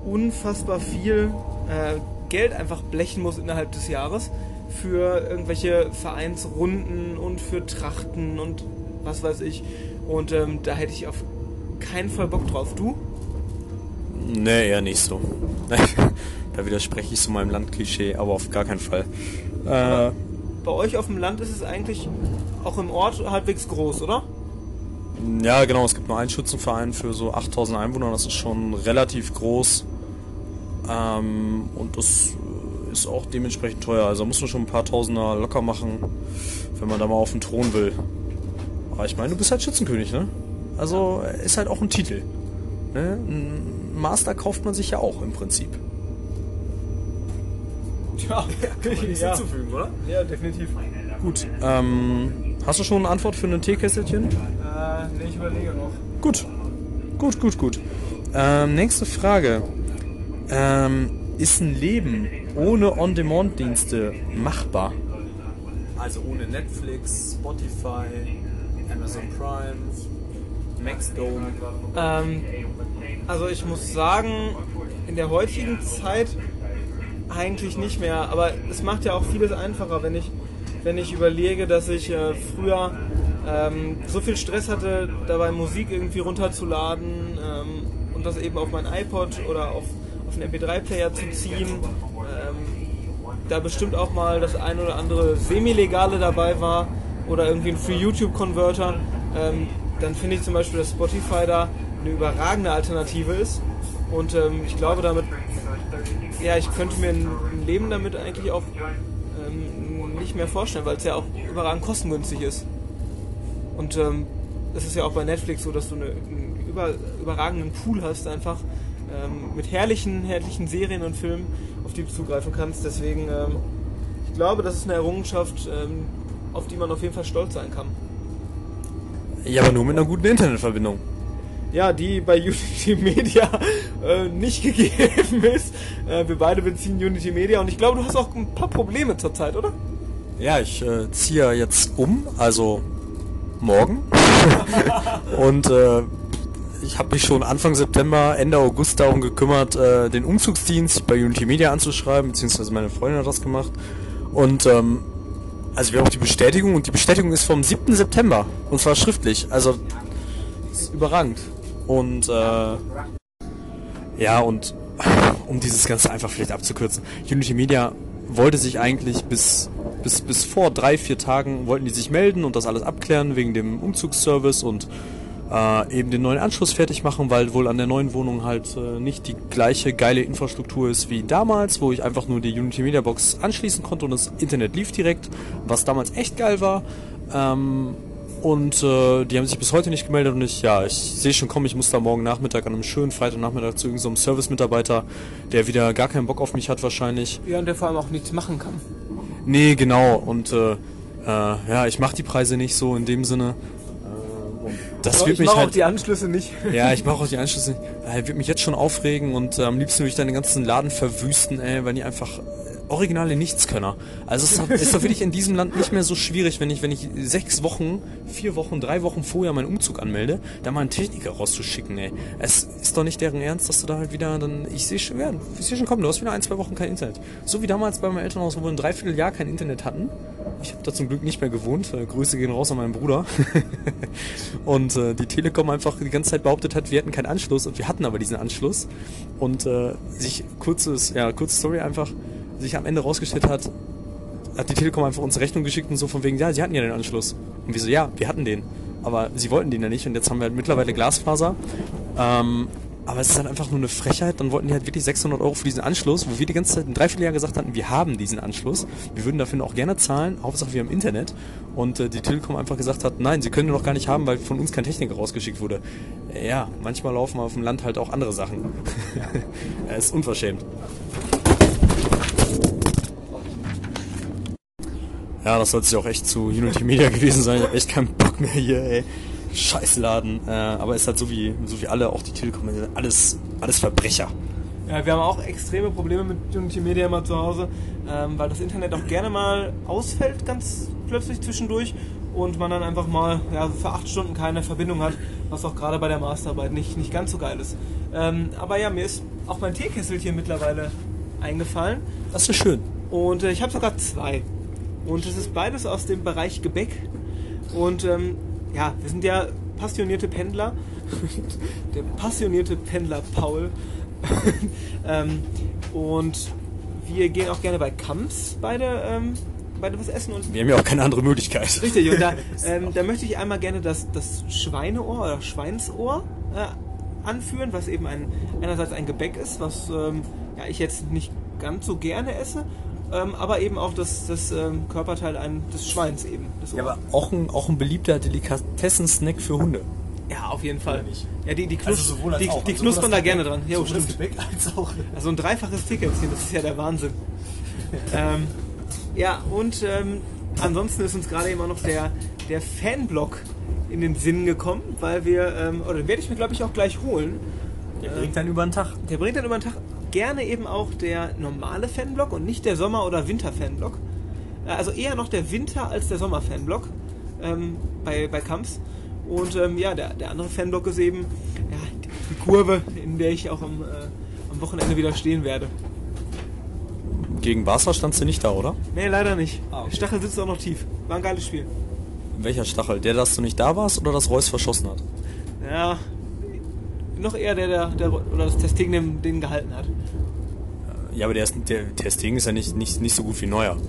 unfassbar viel äh, Geld einfach blechen muss innerhalb des Jahres für irgendwelche Vereinsrunden und für Trachten und was weiß ich. Und ähm, da hätte ich auf keinen Fall Bock drauf. Du? Nee, eher nicht so. [LAUGHS] da widerspreche ich so meinem Landklischee, aber auf gar keinen Fall. Äh, Bei euch auf dem Land ist es eigentlich auch im Ort halbwegs groß, oder? Ja, genau. Es gibt nur einen Schützenverein für so 8000 Einwohner. Das ist schon relativ groß. Ähm, und das ist auch dementsprechend teuer. Also muss man schon ein paar Tausender locker machen, wenn man da mal auf den Thron will. Aber ich meine, du bist halt Schützenkönig, ne? Also ist halt auch ein Titel. Ne? Ein Master kauft man sich ja auch im Prinzip. [LAUGHS] Ja, Nichts hinzufügen, oder? ja definitiv. Gut. Ähm, hast du schon eine Antwort für ein Teekesselchen? Äh, nee, ich überlege noch. Gut. Gut, gut, gut. Ähm, nächste Frage. Ähm, ist ein Leben ohne On-Demand-Dienste machbar? Also ohne Netflix, Spotify, Amazon Prime, Maxdome. Ähm, also ich muss sagen, in der heutigen Zeit eigentlich nicht mehr. Aber es macht ja auch vieles einfacher, wenn ich, wenn ich überlege, dass ich äh, früher ähm, so viel Stress hatte, dabei Musik irgendwie runterzuladen ähm, und das eben auf mein iPod oder auf, auf einen MP3-Player zu ziehen. Ähm, da bestimmt auch mal das ein oder andere Semi-Legale dabei war oder irgendwie ein Free YouTube-Converter, ähm, dann finde ich zum Beispiel, dass Spotify da eine überragende Alternative ist. Und ähm, ich glaube, damit, ja, ich könnte mir ein ein Leben damit eigentlich auch ähm, nicht mehr vorstellen, weil es ja auch überragend kostengünstig ist. Und ähm, es ist ja auch bei Netflix so, dass du eine, einen über, überragenden Pool hast, einfach ähm, mit herrlichen, herrlichen Serien und Filmen, auf die du zugreifen kannst. Deswegen, ähm, ich glaube, das ist eine Errungenschaft, ähm, auf die man auf jeden Fall stolz sein kann. Ja, aber nur mit einer guten Internetverbindung. Ja, die bei Unity Media äh, nicht [LAUGHS] gegeben ist. Äh, wir beide beziehen Unity Media und ich glaube, du hast auch ein paar Probleme zurzeit, oder? Ja, ich äh, ziehe jetzt um, also morgen. [LAUGHS] Und äh, ich habe mich schon Anfang September, Ende August darum gekümmert, äh, den Umzugsdienst bei Unity Media anzuschreiben, beziehungsweise meine Freundin hat das gemacht. Und ähm, also wir haben auch die Bestätigung und die Bestätigung ist vom 7. September und zwar schriftlich. Also ist überragend. Und äh, ja, und [LAUGHS] um dieses Ganze einfach vielleicht abzukürzen, Unity Media wollte sich eigentlich bis, bis, bis vor drei, vier Tagen wollten die sich melden und das alles abklären wegen dem Umzugsservice und äh, eben den neuen Anschluss fertig machen, weil wohl an der neuen Wohnung halt äh, nicht die gleiche geile Infrastruktur ist wie damals, wo ich einfach nur die Unity Media Box anschließen konnte und das Internet lief direkt, was damals echt geil war. Ähm, und äh, die haben sich bis heute nicht gemeldet und ich, ja, ich sehe schon kommen, ich muss da morgen Nachmittag an einem schönen Freitagnachmittag zu irgendeinem so Service-Mitarbeiter, der wieder gar keinen Bock auf mich hat wahrscheinlich. Ja, und der vor allem auch nichts machen kann. Nee, genau. Und äh, äh, ja, ich mache die Preise nicht so in dem Sinne. Das wird ich mich mache halt. [LAUGHS] auch die Anschlüsse nicht. ja, ich mache auch die Anschlüsse. nicht. Äh, wird mich jetzt schon aufregen und äh, am liebsten würde ich dann den ganzen Laden verwüsten, ey, weil die einfach originale Nichtskönner. Also es ist, ist doch wirklich in diesem Land nicht mehr so schwierig, wenn ich, wenn ich sechs Wochen, vier Wochen, drei Wochen vorher meinen Umzug anmelde, da mal einen Techniker rauszuschicken, ey. Es ist doch nicht deren Ernst, dass du da halt wieder dann, ich sehe schon, ja, ich sehe schon kommen, du hast wieder ein, zwei Wochen kein Internet. So wie damals bei meinem Elternhaus, wo wir ein Dreivierteljahr kein Internet hatten. Ich habe da zum Glück nicht mehr gewohnt. Äh, Grüße gehen raus an meinen Bruder. [LAUGHS] und äh, die Telekom einfach die ganze Zeit behauptet hat, wir hätten keinen Anschluss und wir hatten aber diesen Anschluss. Und äh, sich kurzes, ja, kurze Story einfach, sich am Ende rausgestellt hat, hat die Telekom einfach uns Rechnung geschickt und so von wegen, ja, sie hatten ja den Anschluss. Und wir so, ja, wir hatten den. Aber sie wollten den ja nicht und jetzt haben wir halt mittlerweile Glasfaser. Ähm, aber es ist halt einfach nur eine Frechheit. Dann wollten die halt wirklich 600 Euro für diesen Anschluss, wo wir die ganze Zeit ein Dreivierteljahr gesagt hatten, wir haben diesen Anschluss. Wir würden dafür auch gerne zahlen, Hauptsache wir haben Internet. Und äh, die Telekom einfach gesagt hat, nein, sie können den noch gar nicht haben, weil von uns kein Techniker rausgeschickt wurde. Äh, ja, manchmal laufen auf dem Land halt auch andere Sachen. [LAUGHS] Er ist unverschämt. Ja, das sollte sich auch echt zu Unity Media [LAUGHS] gewesen sein. Ich hab echt keinen Bock mehr hier, ey. Scheißladen. Äh, aber ist halt so wie, so wie alle, auch die Telekom, alles, alles Verbrecher. Ja, wir haben auch extreme Probleme mit Unity Media immer zu Hause, ähm, weil das Internet auch gerne mal ausfällt, ganz plötzlich zwischendurch und man dann einfach mal ja, für acht Stunden keine Verbindung hat, was auch gerade bei der Masterarbeit nicht, nicht ganz so geil ist. Ähm, aber ja, mir ist auch mein Teekesselchen mittlerweile eingefallen Das ist schön. und äh, ich habe sogar zwei. Und es ist beides aus dem Bereich Gebäck. Und ähm, ja, wir sind ja passionierte Pendler. [LAUGHS] Der passionierte Pendler Paul. [LAUGHS] ähm, und wir gehen auch gerne bei Kamps beide, ähm, beide was essen. Und Wir haben ja auch keine andere Möglichkeit. Richtig, und da, [LAUGHS] ähm, da möchte ich einmal gerne das, das Schweineohr oder Schweinsohr äh, anführen, was eben ein, einerseits ein Gebäck ist, was ähm, ja, ich jetzt nicht ganz so gerne esse, ähm, aber eben auch das, das ähm, Körperteil ein, des Schweins eben. Das Ja, aber auch ein, auch ein beliebter Delikatessen-Snack für Hunde. ja, auf jeden Fall. Ja, die, die, knus Also sowohl als die, die Also knuspern da gerne dran. Ja, stimmt. Gebäck als auch. Also ein dreifaches Ticketchen, das ist ja der Wahnsinn. [LAUGHS] ähm, ja, und ähm, ansonsten ist uns gerade eben auch noch der, der Fanblock in den Sinn gekommen, weil wir, ähm, oder den werde ich mir glaube ich auch gleich holen. Der bringt dann über den Tag. Der bringt dann über den Tag gerne eben auch der normale Fanblock und nicht der Sommer- oder Winter-Fanblock. Äh, Also eher noch der Winter- als der Sommer-Fanblock ähm, bei, bei Kamps. Und ähm, ja, der, der andere Fanblock ist eben ja, die, Kurve, in der ich auch am, äh, am Wochenende wieder stehen werde. Gegen Barca standst du nicht da, oder? Nee, leider nicht. Ah, okay. Stachel sitzt auch noch tief. War ein geiles Spiel. Welcher Stachel? Der, dass du nicht da warst oder dass Reus verschossen hat? Ja, noch eher der, der, der oder das Testing den, den gehalten hat. Ja, aber der, ist, der, der Sting ist ja nicht, nicht, nicht so gut wie Neuer. [LAUGHS]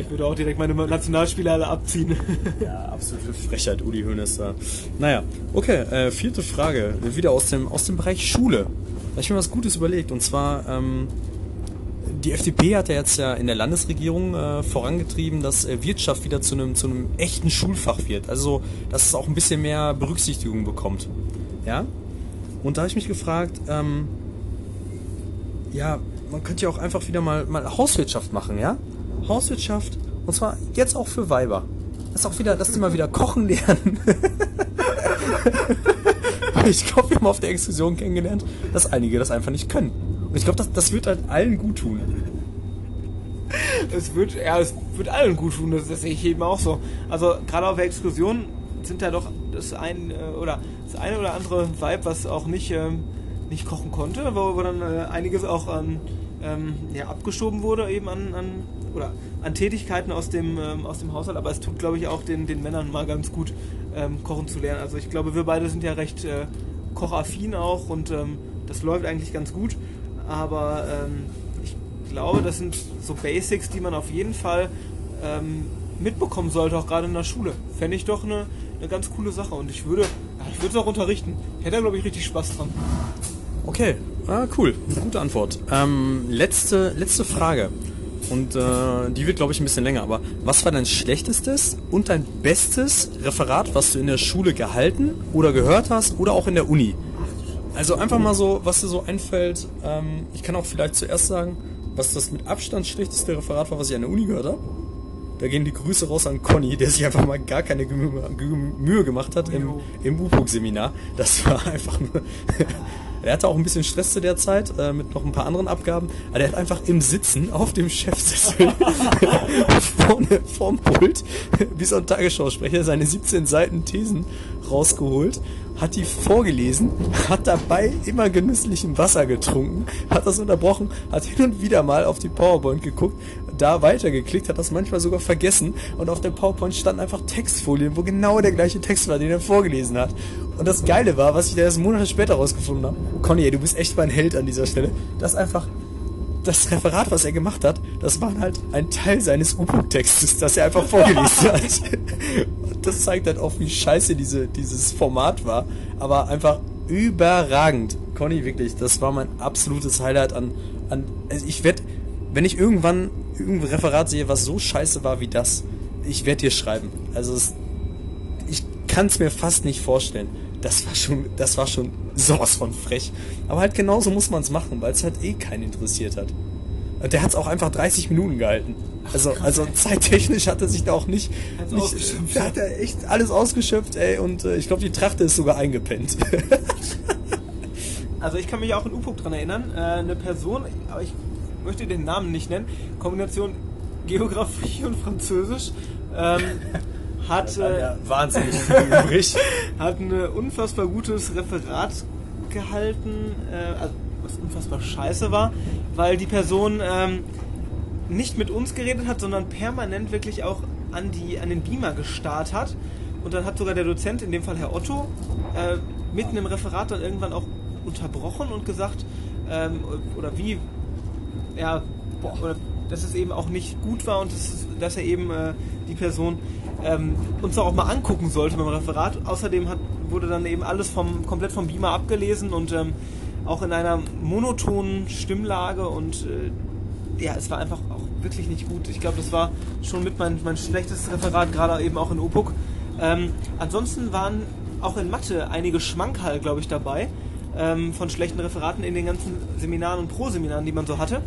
Ich würde auch direkt meine Nationalspieler alle abziehen. Ja, absolute Frechheit, Uli Hoeneß da. Naja, okay, äh, vierte Frage. Wieder aus dem, aus dem Bereich Schule. Da habe ich mir was Gutes überlegt. Und zwar, ähm, die FDP hat ja jetzt ja in der Landesregierung äh, vorangetrieben, dass äh, Wirtschaft wieder zu einem, zu echten Schulfach wird. Also, dass es auch ein bisschen mehr Berücksichtigung bekommt. Ja? Und da habe ich mich gefragt, ähm, ja, man könnte ja auch einfach wieder mal, mal Hauswirtschaft machen, ja? Hauswirtschaft. Und zwar jetzt auch für Weiber. Das auch wieder, dass die mal wieder kochen lernen. [LAUGHS] ich glaube, wir haben auf der Exkursion kennengelernt, dass einige das einfach nicht können. Ich glaube, das, das wird halt allen gut tun. Es wird, ja, es wird allen gut tun, das, das sehe ich eben auch so. Also gerade auf der Exkursion sind da doch das ein äh, oder das eine oder andere Vibe, was auch nicht, ähm, nicht kochen konnte, wo, wo dann äh, einiges auch an ähm, ja, abgeschoben wurde eben an, an oder an Tätigkeiten aus dem, ähm, aus dem Haushalt, aber es tut glaube ich auch den, den Männern mal ganz gut ähm, kochen zu lernen. Also ich glaube, wir beide sind ja recht äh, kochaffin auch und ähm, das läuft eigentlich ganz gut. Aber ähm, ich glaube, das sind so Basics, die man auf jeden Fall ähm, mitbekommen sollte, auch gerade in der Schule. Fände ich doch eine, eine ganz coole Sache und ich würde, ja, ich würde es auch unterrichten. Ich hätte da, glaube ich, richtig Spaß dran. Okay, ah, cool. Gute Antwort. Ähm, letzte, letzte Frage. Und äh, die wird, glaube ich, ein bisschen länger. Aber was war dein schlechtestes und dein bestes Referat, was du in der Schule gehalten oder gehört hast oder auch in der Uni? Also einfach mal so, was dir so einfällt. Ähm, ich kann auch vielleicht zuerst sagen, was das mit Abstand schlechteste Referat war, was ich an der Uni gehört habe. Da gehen die Grüße raus an Conny, der sich einfach mal gar keine Mühe gemacht hat im, im UPUG-Seminar. Das war einfach nur... Er hatte auch ein bisschen Stress zu der Zeit äh, mit noch ein paar anderen Abgaben. Aber der hat einfach im Sitzen auf dem Chefsessel [LAUGHS] vorne vorm Pult, wie so ein Tagesschausprecher, seine 17 Seiten Thesen rausgeholt, hat die vorgelesen, hat dabei immer genüsslichem Wasser getrunken, hat das unterbrochen, hat hin und wieder mal auf die PowerPoint geguckt, da weitergeklickt, hat das manchmal sogar vergessen und auf der PowerPoint standen einfach Textfolien, wo genau der gleiche Text war, den er vorgelesen hat. Und das Geile war, was ich da erst Monate später rausgefunden habe, Conny, ey, du bist echt mein Held an dieser Stelle, dass einfach das Referat, was er gemacht hat, das war halt ein Teil seines UPUG-Textes, das er einfach vorgelesen hat. Und [LAUGHS] das zeigt halt auch, wie scheiße diese, dieses Format war. Aber einfach überragend. Conny, wirklich, das war mein absolutes Highlight an, an also ich werde, wenn ich irgendwann irgendein Referat sehe, was so scheiße war wie das, ich werde dir schreiben. Also es, ich kann es mir fast nicht vorstellen. Das war schon, das war schon sowas von frech. Aber halt genauso muss man es machen, weil es halt eh keinen interessiert hat. Und der hat es auch einfach 30 Minuten gehalten. Also, also zeittechnisch hat er sich da auch nicht, Hat's nicht da hat er echt alles ausgeschöpft, ey, und äh, ich glaube, die Trachte ist sogar eingepennt. [LAUGHS] Also ich kann mich auch in UPUG dran erinnern. Äh, eine Person, aber ich möchte den Namen nicht nennen, Kombination Geografie und Französisch, ähm, [LAUGHS] hat, äh, wahnsinnig [LAUGHS] viel übrig. hat ein unfassbar gutes Referat gehalten, äh, also was unfassbar scheiße war, weil die Person ähm, nicht mit uns geredet hat, sondern permanent wirklich auch an, die, an den Beamer gestarrt hat. Und dann hat sogar der Dozent, in dem Fall Herr Otto, äh, mitten im Referat dann irgendwann auch unterbrochen und gesagt, ähm, oder wie, ja, oder dass es eben auch nicht gut war und dass, dass er eben äh, die Person ähm, uns auch mal angucken sollte beim Referat. Außerdem hat, wurde dann eben alles vom, komplett vom Beamer abgelesen und ähm, auch in einer monotonen Stimmlage und äh, ja, es war einfach auch wirklich nicht gut. Ich glaube, das war schon mit mein, mein schlechtestes Referat, gerade eben auch in OPUC. Ähm, ansonsten waren auch in Mathe einige Schmankerl, glaube ich, dabei ähm, von schlechten Referaten in den ganzen Seminaren und Pro-Seminaren, die man so hatte.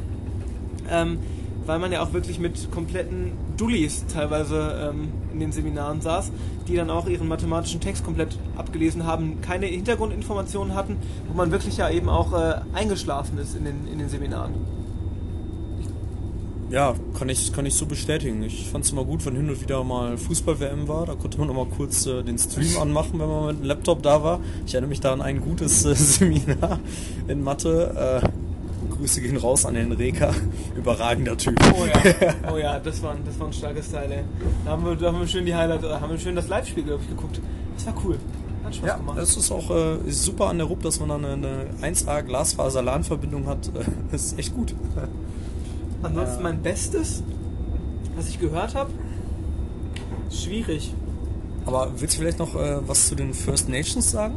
Ähm, weil man ja auch wirklich mit kompletten Dullis teilweise ähm, in den Seminaren saß, die dann auch ihren mathematischen Text komplett abgelesen haben, keine Hintergrundinformationen hatten, wo man wirklich ja eben auch äh, eingeschlafen ist in den, in den Seminaren. Ja, kann ich, kann ich so bestätigen. Ich fand es immer gut, wenn hin und wieder mal Fußball-WM war. Da konnte man noch mal kurz äh, den Stream [LAUGHS] anmachen, wenn man mit dem Laptop da war. Ich erinnere mich da an ein gutes äh, [LAUGHS] Seminar in Mathe. Äh, Grüße gehen raus an den Reka. Überragender Typ. Oh ja, [LAUGHS] oh ja das, war ein, das war ein starkes Teil. Ey. Da, haben wir, da haben wir schön die Highlights, haben wir schön das Live-Spiel, glaube ich, geguckt. Das war cool. Hat Spaß ja, gemacht. Das ist auch äh, ist super an der RUP, dass man dann eine, eine 1A Glasfaser-LAN-Verbindung hat. [LAUGHS] das ist echt gut. [LAUGHS] Ansonsten mein Bestes, was ich gehört habe, schwierig. Aber willst du vielleicht noch äh, was zu den First Nations sagen?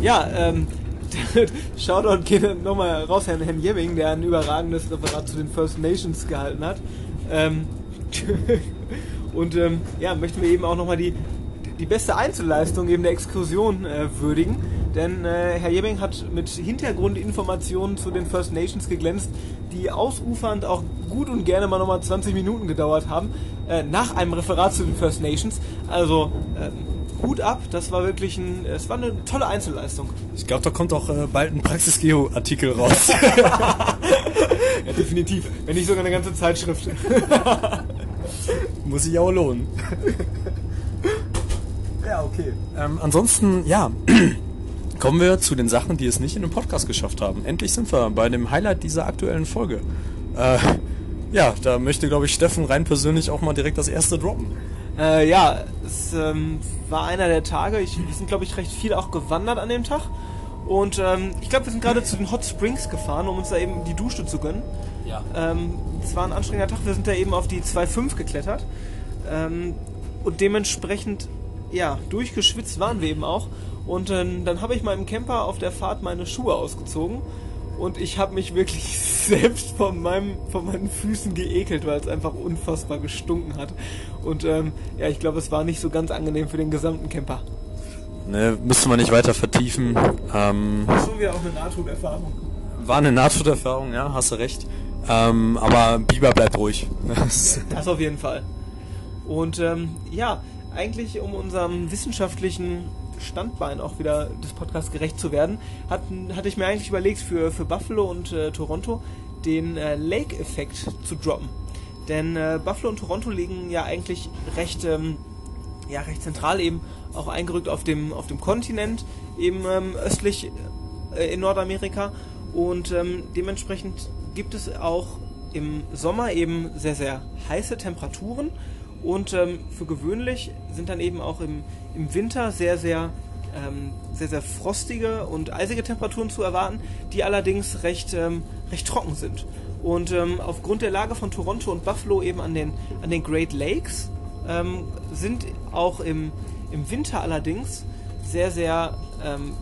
Ja, ähm, [LAUGHS] Shoutout geht nochmal raus an Herrn Jemming, der ein überragendes Referat zu den First Nations gehalten hat. Ähm, [LAUGHS] und ähm, ja, möchten wir eben auch nochmal die, die beste Einzelleistung eben der Exkursion äh, würdigen. Denn äh, Herr Jemming hat mit Hintergrundinformationen zu den First Nations geglänzt, die ausufernd auch gut und gerne mal nochmal 20 Minuten gedauert haben, äh, nach einem Referat zu den First Nations. Also ähm, Hut ab, das war wirklich ein, es war eine tolle Einzelleistung. Ich glaube, da kommt auch äh, bald ein Praxis-Geo-Artikel raus. [LAUGHS] ja, definitiv. Wenn nicht sogar eine ganze Zeitschrift. [LAUGHS] Muss sich auch lohnen. [LAUGHS] ja, okay. Ähm, ansonsten, ja. [CLEARS THROAT] Kommen wir zu den Sachen, die es nicht in den Podcast geschafft haben. Endlich sind wir bei dem Highlight dieser aktuellen Folge. Äh, ja, da möchte, glaube ich, Steffen rein persönlich auch mal direkt das erste droppen. Äh, ja, es ähm, war einer der Tage. Ich, wir sind, glaube ich, recht viel auch gewandert an dem Tag. Und ähm, ich glaube, wir sind gerade zu den Hot Springs gefahren, um uns da eben die Dusche zu gönnen. Ja. Ähm, es war ein anstrengender Tag. Wir sind da eben auf die 2.5 geklettert. Ähm, und dementsprechend, ja, durchgeschwitzt waren wir eben auch. Und dann, dann habe ich mal im Camper auf der Fahrt meine Schuhe ausgezogen und ich habe mich wirklich [LAUGHS] selbst von, meinem, von meinen Füßen geekelt, weil es einfach unfassbar gestunken hat. Und ähm, ja, ich glaube, es war nicht so ganz angenehm für den gesamten Camper. Ne, müssen wir nicht weiter vertiefen. Ähm, Schon wieder auch eine Nahtoderfahrung. War eine Nahtoderfahrung, ja, hast du recht. Ähm, aber Biber bleibt ruhig. [LAUGHS] das auf jeden Fall. Und ähm, ja, eigentlich um unserem wissenschaftlichen Standbein auch wieder des Podcasts gerecht zu werden, hat, hatte ich mir eigentlich überlegt, für, für Buffalo und äh, Toronto den äh, Lake-Effekt zu droppen. Denn äh, Buffalo und Toronto liegen ja eigentlich recht, ähm, ja, recht zentral eben auch eingerückt auf dem, auf dem Kontinent, eben ähm, östlich äh, in Nordamerika. Und ähm, dementsprechend gibt es auch im Sommer eben sehr, sehr heiße Temperaturen und ähm, für gewöhnlich sind dann eben auch im, im Winter sehr, sehr, ähm, sehr, sehr frostige und eisige Temperaturen zu erwarten, die allerdings recht, ähm, recht trocken sind. Und ähm, aufgrund der Lage von Toronto und Buffalo eben an den, an den Great Lakes ähm, sind auch im, im Winter allerdings sehr, sehr ähm,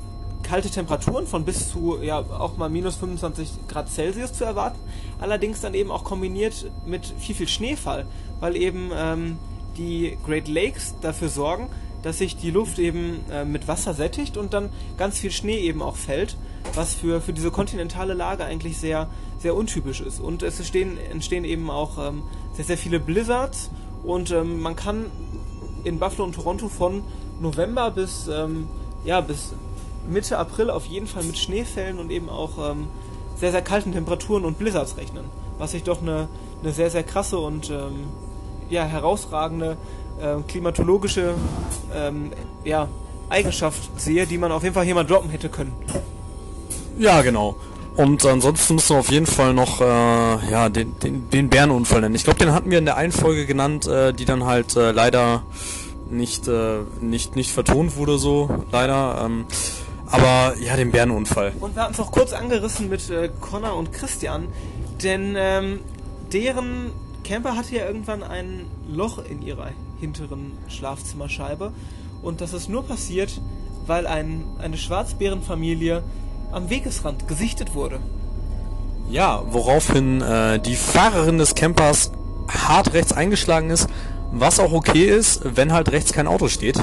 kalte Temperaturen von bis zu ja auch mal minus 25 Grad Celsius zu erwarten. Allerdings dann eben auch kombiniert mit viel, viel Schneefall, weil eben ähm, die Great Lakes dafür sorgen, dass sich die Luft eben äh, mit Wasser sättigt und dann ganz viel Schnee eben auch fällt, was für, für diese kontinentale Lage eigentlich sehr, sehr untypisch ist. Und es entstehen, entstehen eben auch ähm, sehr, sehr viele Blizzards und ähm, man kann in Buffalo und Toronto von November bis, ähm, ja, bis Mitte April auf jeden Fall mit Schneefällen und eben auch ähm, sehr, sehr kalten Temperaturen und Blizzards rechnen. Was ich doch eine, eine sehr, sehr krasse und ähm, ja, herausragende äh, klimatologische ähm, ja, Eigenschaft sehe, die man auf jeden Fall hier mal droppen hätte können. Ja, genau. Und ansonsten müssen wir auf jeden Fall noch äh, ja, den, den, den Bärenunfall nennen. Ich glaube, den hatten wir in der einen Folge genannt, äh, die dann halt äh, leider nicht, äh, nicht, nicht vertont wurde so, leider. Ähm, aber ja, den Bärenunfall. Und wir hatten es auch kurz angerissen mit äh, Connor und Christian, denn ähm, deren Camper hatte ja irgendwann ein Loch in ihrer hinteren Schlafzimmerscheibe. Und das ist nur passiert, weil ein, eine Schwarzbärenfamilie am Wegesrand gesichtet wurde. Ja, woraufhin äh, die Fahrerin des Campers hart rechts eingeschlagen ist, was auch okay ist, wenn halt rechts kein Auto steht.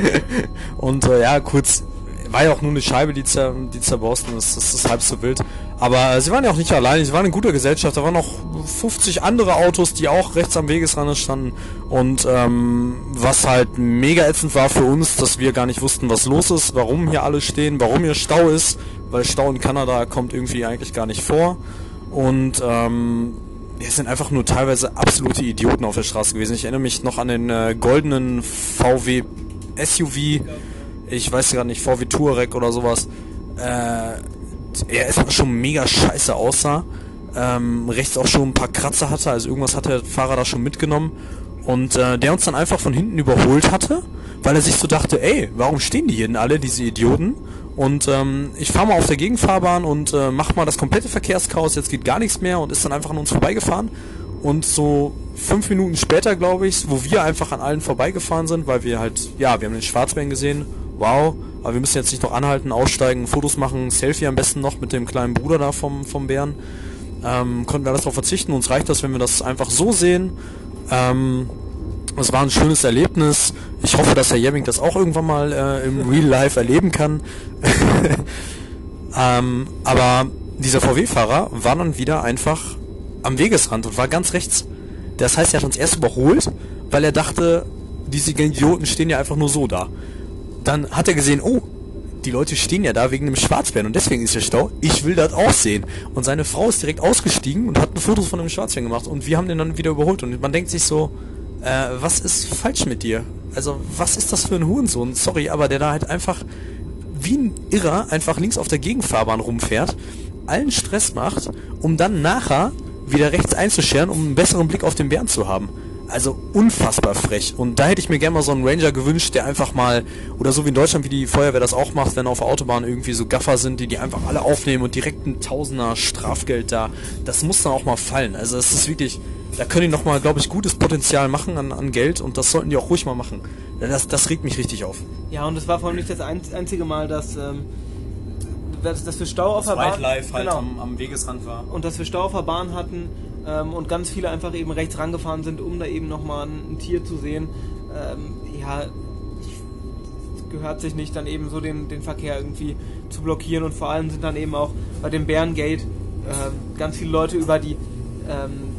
[LAUGHS] und äh, ja, kurz war ja auch nur eine Scheibe, die, zer, die zerborsten ist. Das ist halb so wild. Aber sie waren ja auch nicht alleine. Sie waren in guter Gesellschaft. Da waren noch 50 andere Autos, die auch rechts am Wegesrand standen. Und ähm, was halt mega ätzend war für uns, dass wir gar nicht wussten, was los ist, warum hier alle stehen, warum hier Stau ist. Weil Stau in Kanada kommt irgendwie eigentlich gar nicht vor. Und ähm, wir sind einfach nur teilweise absolute Idioten auf der Straße gewesen. Ich erinnere mich noch an den äh, goldenen VW SUV ich weiß gerade nicht, VW Touareg oder sowas, äh, er erstmal schon mega scheiße aussah, ähm, rechts auch schon ein paar Kratzer hatte, also irgendwas hat der Fahrer da schon mitgenommen und äh, der uns dann einfach von hinten überholt hatte, weil er sich so dachte, ey, warum stehen die hier denn alle, diese Idioten? Und ähm, ich fahre mal auf der Gegenfahrbahn und äh, mach mal das komplette Verkehrschaos, jetzt geht gar nichts mehr und ist dann einfach an uns vorbeigefahren. Und so fünf Minuten später, glaube ich, wo wir einfach an allen vorbeigefahren sind, weil wir halt, ja, wir haben den Schwarzbären gesehen wow, aber wir müssen jetzt nicht noch anhalten, aussteigen, Fotos machen, Selfie am besten noch mit dem kleinen Bruder da vom, vom Bären. Ähm, konnten wir alles darauf verzichten. Uns reicht das, wenn wir das einfach so sehen. Ähm, es war ein schönes Erlebnis. Ich hoffe, dass Herr Jemming das auch irgendwann mal äh, im Real Life erleben kann. [LAUGHS] ähm, aber dieser VW-Fahrer war dann wieder einfach am Wegesrand und war ganz rechts. Das heißt, er hat uns erst überholt, weil er dachte, diese Idioten stehen ja einfach nur so da dann hat er gesehen, oh, die Leute stehen ja da wegen dem Schwarzbären und deswegen ist der Stau. Ich will das auch sehen. Und seine Frau ist direkt ausgestiegen und hat ein Foto von dem Schwarzbären gemacht und wir haben den dann wieder überholt und man denkt sich so, äh, was ist falsch mit dir? Also, was ist das für ein Hurensohn? Sorry, aber der da halt einfach wie ein Irrer einfach links auf der Gegenfahrbahn rumfährt, allen Stress macht, um dann nachher wieder rechts einzuscheren, um einen besseren Blick auf den Bären zu haben. Also unfassbar frech. Und da hätte ich mir gerne mal so einen Ranger gewünscht, der einfach mal, oder so wie in Deutschland, wie die Feuerwehr das auch macht, wenn auf der Autobahn irgendwie so Gaffer sind, die die einfach alle aufnehmen und direkt ein Tausender Strafgeld da. Das muss dann auch mal fallen. Also es ist wirklich, da können die nochmal, glaube ich, gutes Potenzial machen an, an Geld und das sollten die auch ruhig mal machen. Das, das regt mich richtig auf. Ja, und es war vor allem nicht das einzige Mal, dass... Ähm dass, dass wir Stau auf der Bahn halt genau. am, am Wegesrand war. Und dass wir Stau auf der Bahn hatten, ähm, und ganz viele einfach eben rechts rangefahren sind, um da eben nochmal ein, ein Tier zu sehen. Ähm, ja, gehört sich nicht, dann eben so den, den Verkehr irgendwie zu blockieren und vor allem sind dann eben auch bei dem Bärengate äh, ganz viele Leute über die ähm,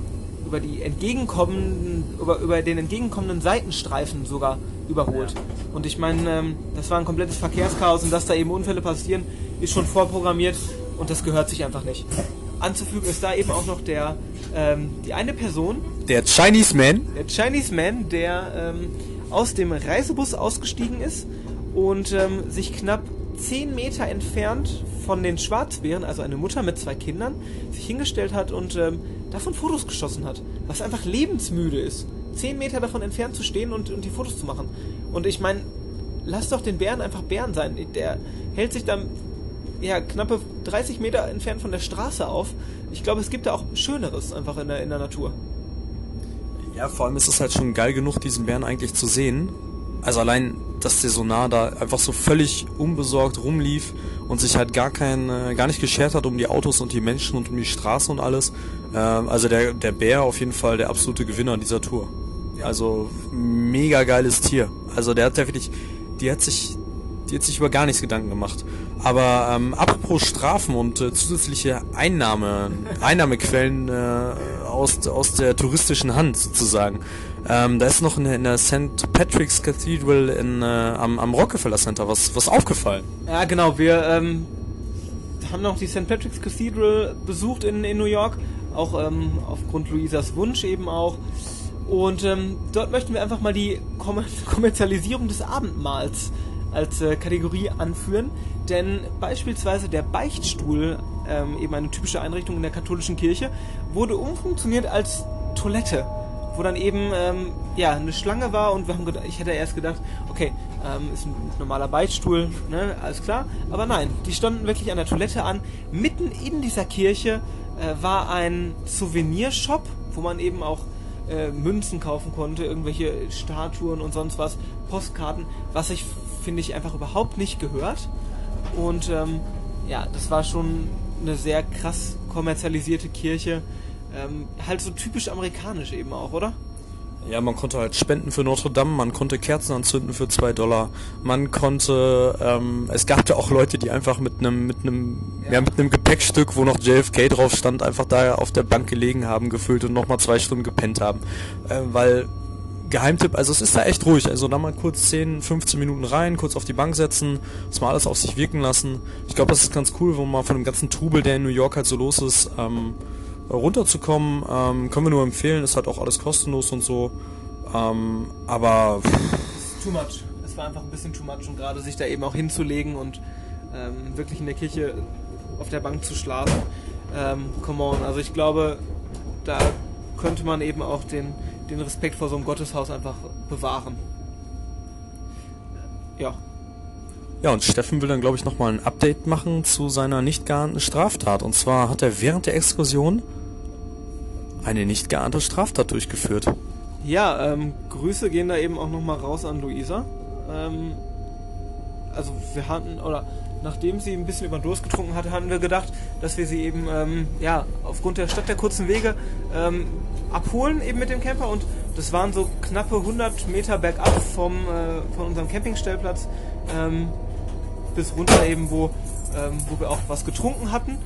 über die entgegenkommenden über, über den entgegenkommenden Seitenstreifen sogar überholt. Ja. Und ich meine, ähm, das war ein komplettes Verkehrschaos und dass da eben Unfälle passieren, ist schon vorprogrammiert und das gehört sich einfach nicht anzufügen ist da eben auch noch der, ähm, die eine Person. Der Chinese Man. Der Chinese Man, der ähm, aus dem Reisebus ausgestiegen ist und ähm, sich knapp 10 Meter entfernt von den Schwarzbären, also eine Mutter mit zwei Kindern, sich hingestellt hat und ähm, davon Fotos geschossen hat. Was einfach lebensmüde ist. 10 Meter davon entfernt zu stehen und, und die Fotos zu machen. Und ich meine, lass doch den Bären einfach Bären sein. Der hält sich dann ja, knappe 30 Meter entfernt von der Straße auf. Ich glaube, es gibt da auch Schöneres einfach in der, in der Natur. Ja, vor allem ist es halt schon geil genug, diesen Bären eigentlich zu sehen. Also allein, dass der so nah da einfach so völlig unbesorgt rumlief und sich halt gar kein, äh, gar nicht geschert hat um die Autos und die Menschen und um die Straße und alles. Äh, also der, der Bär auf jeden Fall der absolute Gewinner dieser Tour. Also mega geiles Tier. Also der hat ja wirklich, die hat sich, die hat sich über gar nichts Gedanken gemacht. Aber ähm, apropos Strafen und äh, zusätzliche Einnahme, Einnahmequellen äh, aus, aus der touristischen Hand sozusagen. Ähm, da ist noch in, in der St. Patrick's Cathedral in, äh, am, am Rockefeller Center was, was aufgefallen. Ja, genau. Wir ähm, haben noch die St. Patrick's Cathedral besucht in, in New York, auch ähm, aufgrund Luisas Wunsch eben auch. Und ähm, dort möchten wir einfach mal die Kommer [LAUGHS] Kommerzialisierung des Abendmahls als äh, Kategorie anführen. Denn beispielsweise der Beichtstuhl, ähm, eben eine typische Einrichtung in der katholischen Kirche, wurde umfunktioniert als Toilette wo dann eben ähm, ja eine Schlange war und wir haben gedacht, ich hätte erst gedacht, okay, ähm, ist ein normaler Beichtstuhl, ne, alles klar. Aber nein, die standen wirklich an der Toilette an. Mitten in dieser Kirche äh, war ein Souvenirshop, wo man eben auch äh, Münzen kaufen konnte, irgendwelche Statuen und sonst was, Postkarten, was ich finde ich einfach überhaupt nicht gehört. Und ähm, ja, das war schon eine sehr krass kommerzialisierte Kirche. Ähm, halt so typisch amerikanisch eben auch, oder? Ja, man konnte halt spenden für Notre Dame, man konnte Kerzen anzünden für zwei Dollar, man konnte, ähm, es gab ja auch Leute, die einfach mit einem, mit einem, ja. ja. mit einem Gepäckstück, wo noch JFK drauf stand, einfach da auf der Bank gelegen haben, gefüllt und nochmal zwei Stunden gepennt haben, äh, weil Geheimtipp, also es ist da echt ruhig. Also da mal kurz 10, 15 Minuten rein, kurz auf die Bank setzen, das mal alles auf sich wirken lassen. Ich glaube, das ist ganz cool, wo man von dem ganzen Trubel, der in New York halt so los ist, ähm, runterzukommen. Ähm, können wir nur empfehlen, ist halt auch alles kostenlos und so. Ähm, aber. Too much. Es war einfach ein bisschen too much und gerade sich da eben auch hinzulegen und ähm, wirklich in der Kirche auf der Bank zu schlafen. Ähm, come on, also ich glaube, da könnte man eben auch den, den Respekt vor so einem Gotteshaus einfach bewahren. Ja. Ja, und Steffen will dann, glaube ich, nochmal ein Update machen zu seiner nicht geahnten Straftat. Und zwar hat er während der Exkursion eine nicht geahnte Straftat durchgeführt. Ja, ähm, Grüße gehen da eben auch nochmal raus an Luisa. Ähm, also wir hatten, oder nachdem sie ein bisschen über den Durst getrunken hatte, hatten wir gedacht, dass wir sie eben, ähm, ja, aufgrund der Stadt der kurzen Wege ähm, abholen eben mit dem Camper und das waren so knappe 100 Meter bergab vom, äh, von unserem Campingstellplatz ähm, bis runter eben, wo, ähm, wo wir auch was getrunken hatten.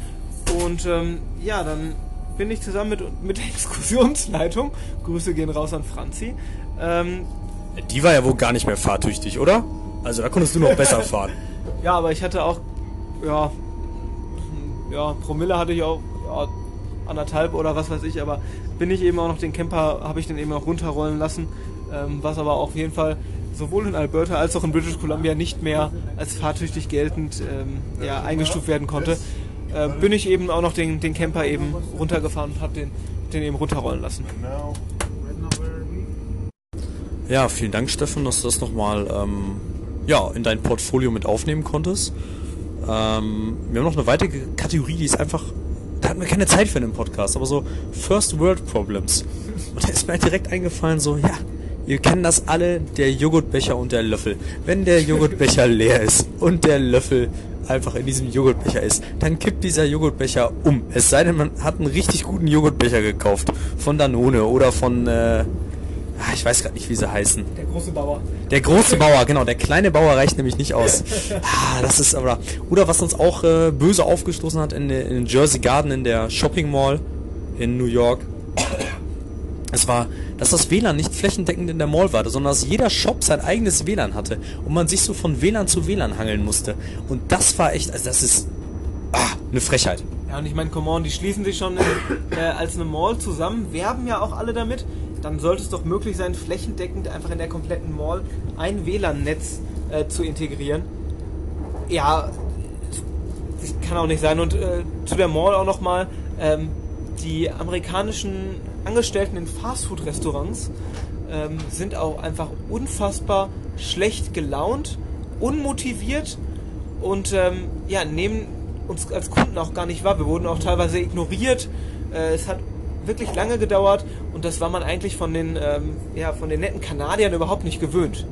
Und ähm, ja, dann bin ich zusammen mit, mit der [LAUGHS] Exkursionsleitung, Grüße gehen raus an Franzi. Ähm, Die war ja wohl gar nicht mehr fahrtüchtig, oder? Also da konntest du noch besser [LAUGHS] fahren. Ja, aber ich hatte auch, ja, ja, Promille hatte ich auch, ja, anderthalb oder was weiß ich, aber bin ich eben auch noch den Camper, habe ich den eben auch runterrollen lassen, ähm, was aber auf jeden Fall sowohl in Alberta als auch in British Columbia nicht mehr als fahrtüchtig geltend ähm, ja, eingestuft werden konnte, äh, bin ich eben auch noch den, den Camper eben runtergefahren und habe den, den eben runterrollen lassen. Ja, vielen Dank, Steffen, dass du das nochmal ähm, ja, in dein Portfolio mit aufnehmen konntest. Ähm, wir haben noch eine weitere Kategorie, die ist einfach hatten wir keine Zeit für einen Podcast, aber so First World Problems. Und da ist mir direkt eingefallen, so, ja, ihr kennt das alle, der Joghurtbecher und der Löffel. Wenn der Joghurtbecher [LAUGHS] leer ist und der Löffel einfach in diesem Joghurtbecher ist, dann kippt dieser Joghurtbecher um. Es sei denn, man hat einen richtig guten Joghurtbecher gekauft. Von Danone oder von, äh, ich weiß gerade nicht, wie sie heißen. Der große Bauer. Der große Bauer, genau. Der kleine Bauer reicht nämlich nicht aus. [LAUGHS] Ah, das ist aber. Oder was uns auch äh, böse aufgestoßen hat in, in Jersey Garden in der Shopping Mall in New York. Es war, dass das WLAN nicht flächendeckend in der Mall war, sondern dass jeder Shop sein eigenes WLAN hatte und man sich so von WLAN zu WLAN hangeln musste. Und das war echt, also das ist ah, eine Frechheit. Ja, und ich meine, come on, die schließen sich schon in, äh, als eine Mall zusammen, werben ja auch alle damit dann sollte es doch möglich sein, flächendeckend einfach in der kompletten Mall ein WLAN-Netz äh, zu integrieren. Ja, das kann auch nicht sein. Und äh, zu der Mall auch nochmal, ähm, die amerikanischen Angestellten in Fastfood-Restaurants ähm, sind auch einfach unfassbar schlecht gelaunt, unmotiviert und ähm, ja, nehmen uns als Kunden auch gar nicht wahr. Wir wurden auch teilweise ignoriert. Äh, es hat wirklich lange gedauert und das war man eigentlich von den, ähm, ja, von den netten Kanadiern überhaupt nicht gewöhnt.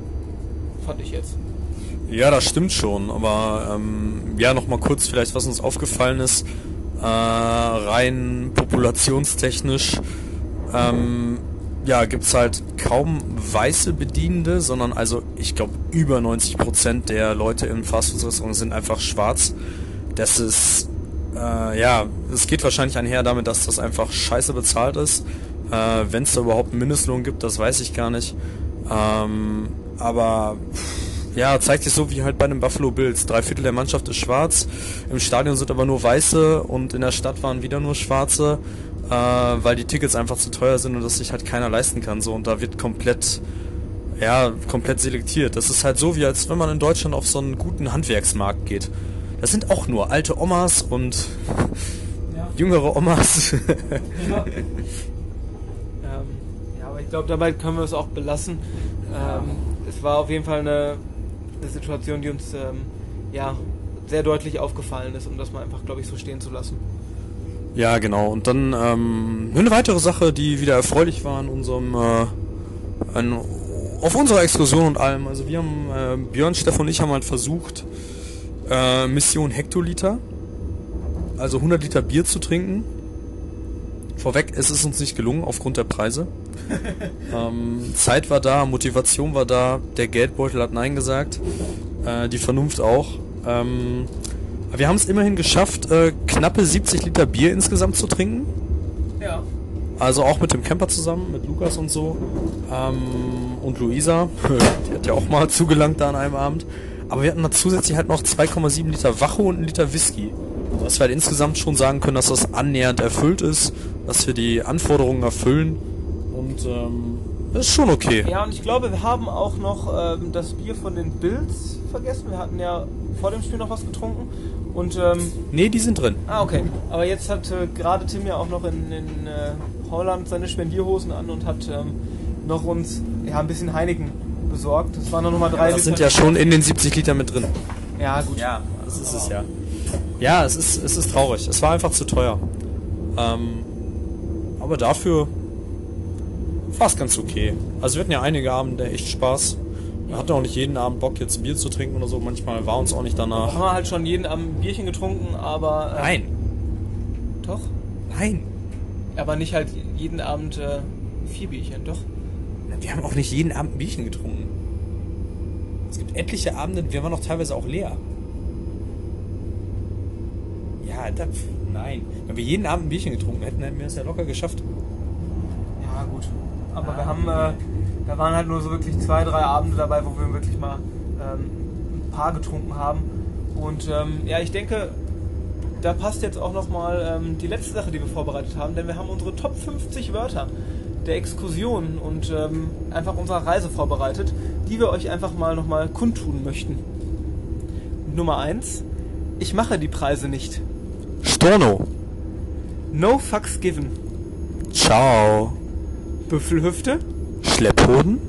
Fand ich jetzt. Ja, das stimmt schon, aber ähm, ja, nochmal kurz vielleicht, was uns aufgefallen ist, äh, rein populationstechnisch, ähm, ja, gibt's halt kaum weiße Bedienende, sondern also ich glaube über 90% der Leute in Fastfood-Restaurants sind einfach schwarz. Das ist äh, ja, es geht wahrscheinlich einher damit, dass das einfach scheiße bezahlt ist. Äh, Wenn es da überhaupt einen Mindestlohn gibt, das weiß ich gar nicht. Ähm, aber ja, zeigt sich so wie halt bei den Buffalo Bills. Drei Viertel der Mannschaft ist schwarz, im Stadion sind aber nur Weiße und in der Stadt waren wieder nur Schwarze, äh, weil die Tickets einfach zu teuer sind und das sich halt keiner leisten kann. So und da wird komplett ja, komplett selektiert. Das ist halt so, wie als wenn man in Deutschland auf so einen guten Handwerksmarkt geht. Das sind auch nur alte Omas und ja. jüngere Omas. ja. [LAUGHS] ähm, ja, aber ich glaube, dabei können wir es auch belassen. Ähm, es war auf jeden Fall eine, eine Situation, die uns ähm, ja, sehr deutlich aufgefallen ist, um das mal einfach, glaube ich, so stehen zu lassen. Ja, genau. Und dann ähm, eine weitere Sache, die wieder erfreulich war in unserem äh, an, auf unserer Exkursion und allem. Also wir haben äh, Björn, Stefan und ich haben halt versucht, äh, Mission Hektoliter, also 100 Liter Bier zu trinken. Vorweg, es ist uns nicht gelungen aufgrund der Preise. [LAUGHS] ähm, Zeit war da, Motivation war da, der Geldbeutel hat Nein gesagt, äh, die Vernunft auch. Ähm, wir haben es immerhin geschafft, äh, knappe 70 Liter Bier insgesamt zu trinken. Ja. Also auch mit dem Camper zusammen, mit Lukas und so. Ähm, und Luisa, [LAUGHS] die hat ja auch mal [LAUGHS] zugelangt da an einem Abend. Aber wir hatten da zusätzlich halt noch 2,7 Liter Wache und einen Liter Whisky. Dass wir halt insgesamt schon sagen können, dass das annähernd erfüllt ist, dass wir die Anforderungen erfüllen. Und ähm, das ist schon okay. Ja, und ich glaube, wir haben auch noch ähm, das Bier von den Bills vergessen. Wir hatten ja vor dem Spiel noch was getrunken. Und ähm, Nee, die sind drin. ah, okay. Aber jetzt hat äh, gerade Tim ja auch noch in, in äh, Holland seine Spendierhosen an und hat ähm, noch uns ja, ein bisschen Heineken besorgt. Das waren noch mal drei Das sind ja schon in den 70 Liter mit drin. Ja, gut. Ja, das ist es ja. Ja, es ist, es ist traurig. Es war einfach zu teuer. Ähm, aber dafür war es ganz okay. Also wir hatten ja einige Abende echt Spaß. Wir hatten auch nicht jeden Abend Bock, jetzt Bier zu trinken oder so. Manchmal war uns auch nicht danach. Haben wir halt schon jeden Abend ein Bierchen getrunken, aber. Äh, Nein, Doch. nein. Aber nicht halt jeden Abend äh, vier Bierchen, doch. Wir haben auch nicht jeden Abend ein Bierchen getrunken. Es gibt etliche Abende, wir waren noch teilweise auch leer. Ja, das, nein. Wenn wir jeden Abend ein Bierchen getrunken hätten, hätten wir es ja locker geschafft. Ja, gut. Aber wir haben, äh, da waren halt nur so wirklich zwei, drei Abende dabei, wo wir wirklich mal ähm, ein paar getrunken haben. Und ähm, ja, ich denke, da passt jetzt auch nochmal ähm, die letzte Sache, die wir vorbereitet haben, denn wir haben unsere Top 50 Wörter der Exkursion und ähm, einfach unserer Reise vorbereitet, die wir euch einfach mal nochmal kundtun möchten. Nummer 1. Ich mache die Preise nicht. Storno. No fucks given. Ciao. Büffelhüfte. Schlepphoden.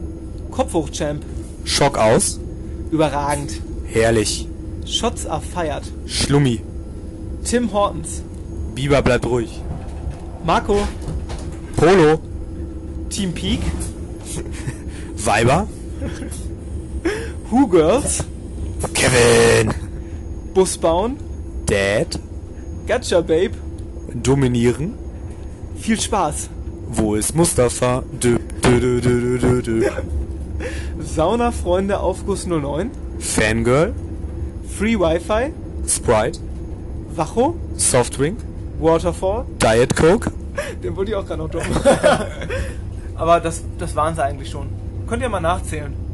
Kopfhochchamp. Schock aus. Überragend. Herrlich. Shots are fired. Schlummi. Tim Hortons. Biber bleibt ruhig. Marco. Polo. Team Peak. [LAUGHS] Weiber. Who Girls. Kevin. Bus bauen. Dad. Gacha Babe. Dominieren. Viel Spaß. Wo ist Mustafa? Dö, dö, dö. Sauna Freunde Aufguss 09. Fangirl. Free Wi-Fi. Sprite. Wacho. Softdrink. Waterfall. Diet Coke. Den wollte ich auch gerade noch droppen. [LAUGHS] Aber das, das waren sie eigentlich schon. Könnt ihr mal nachzählen.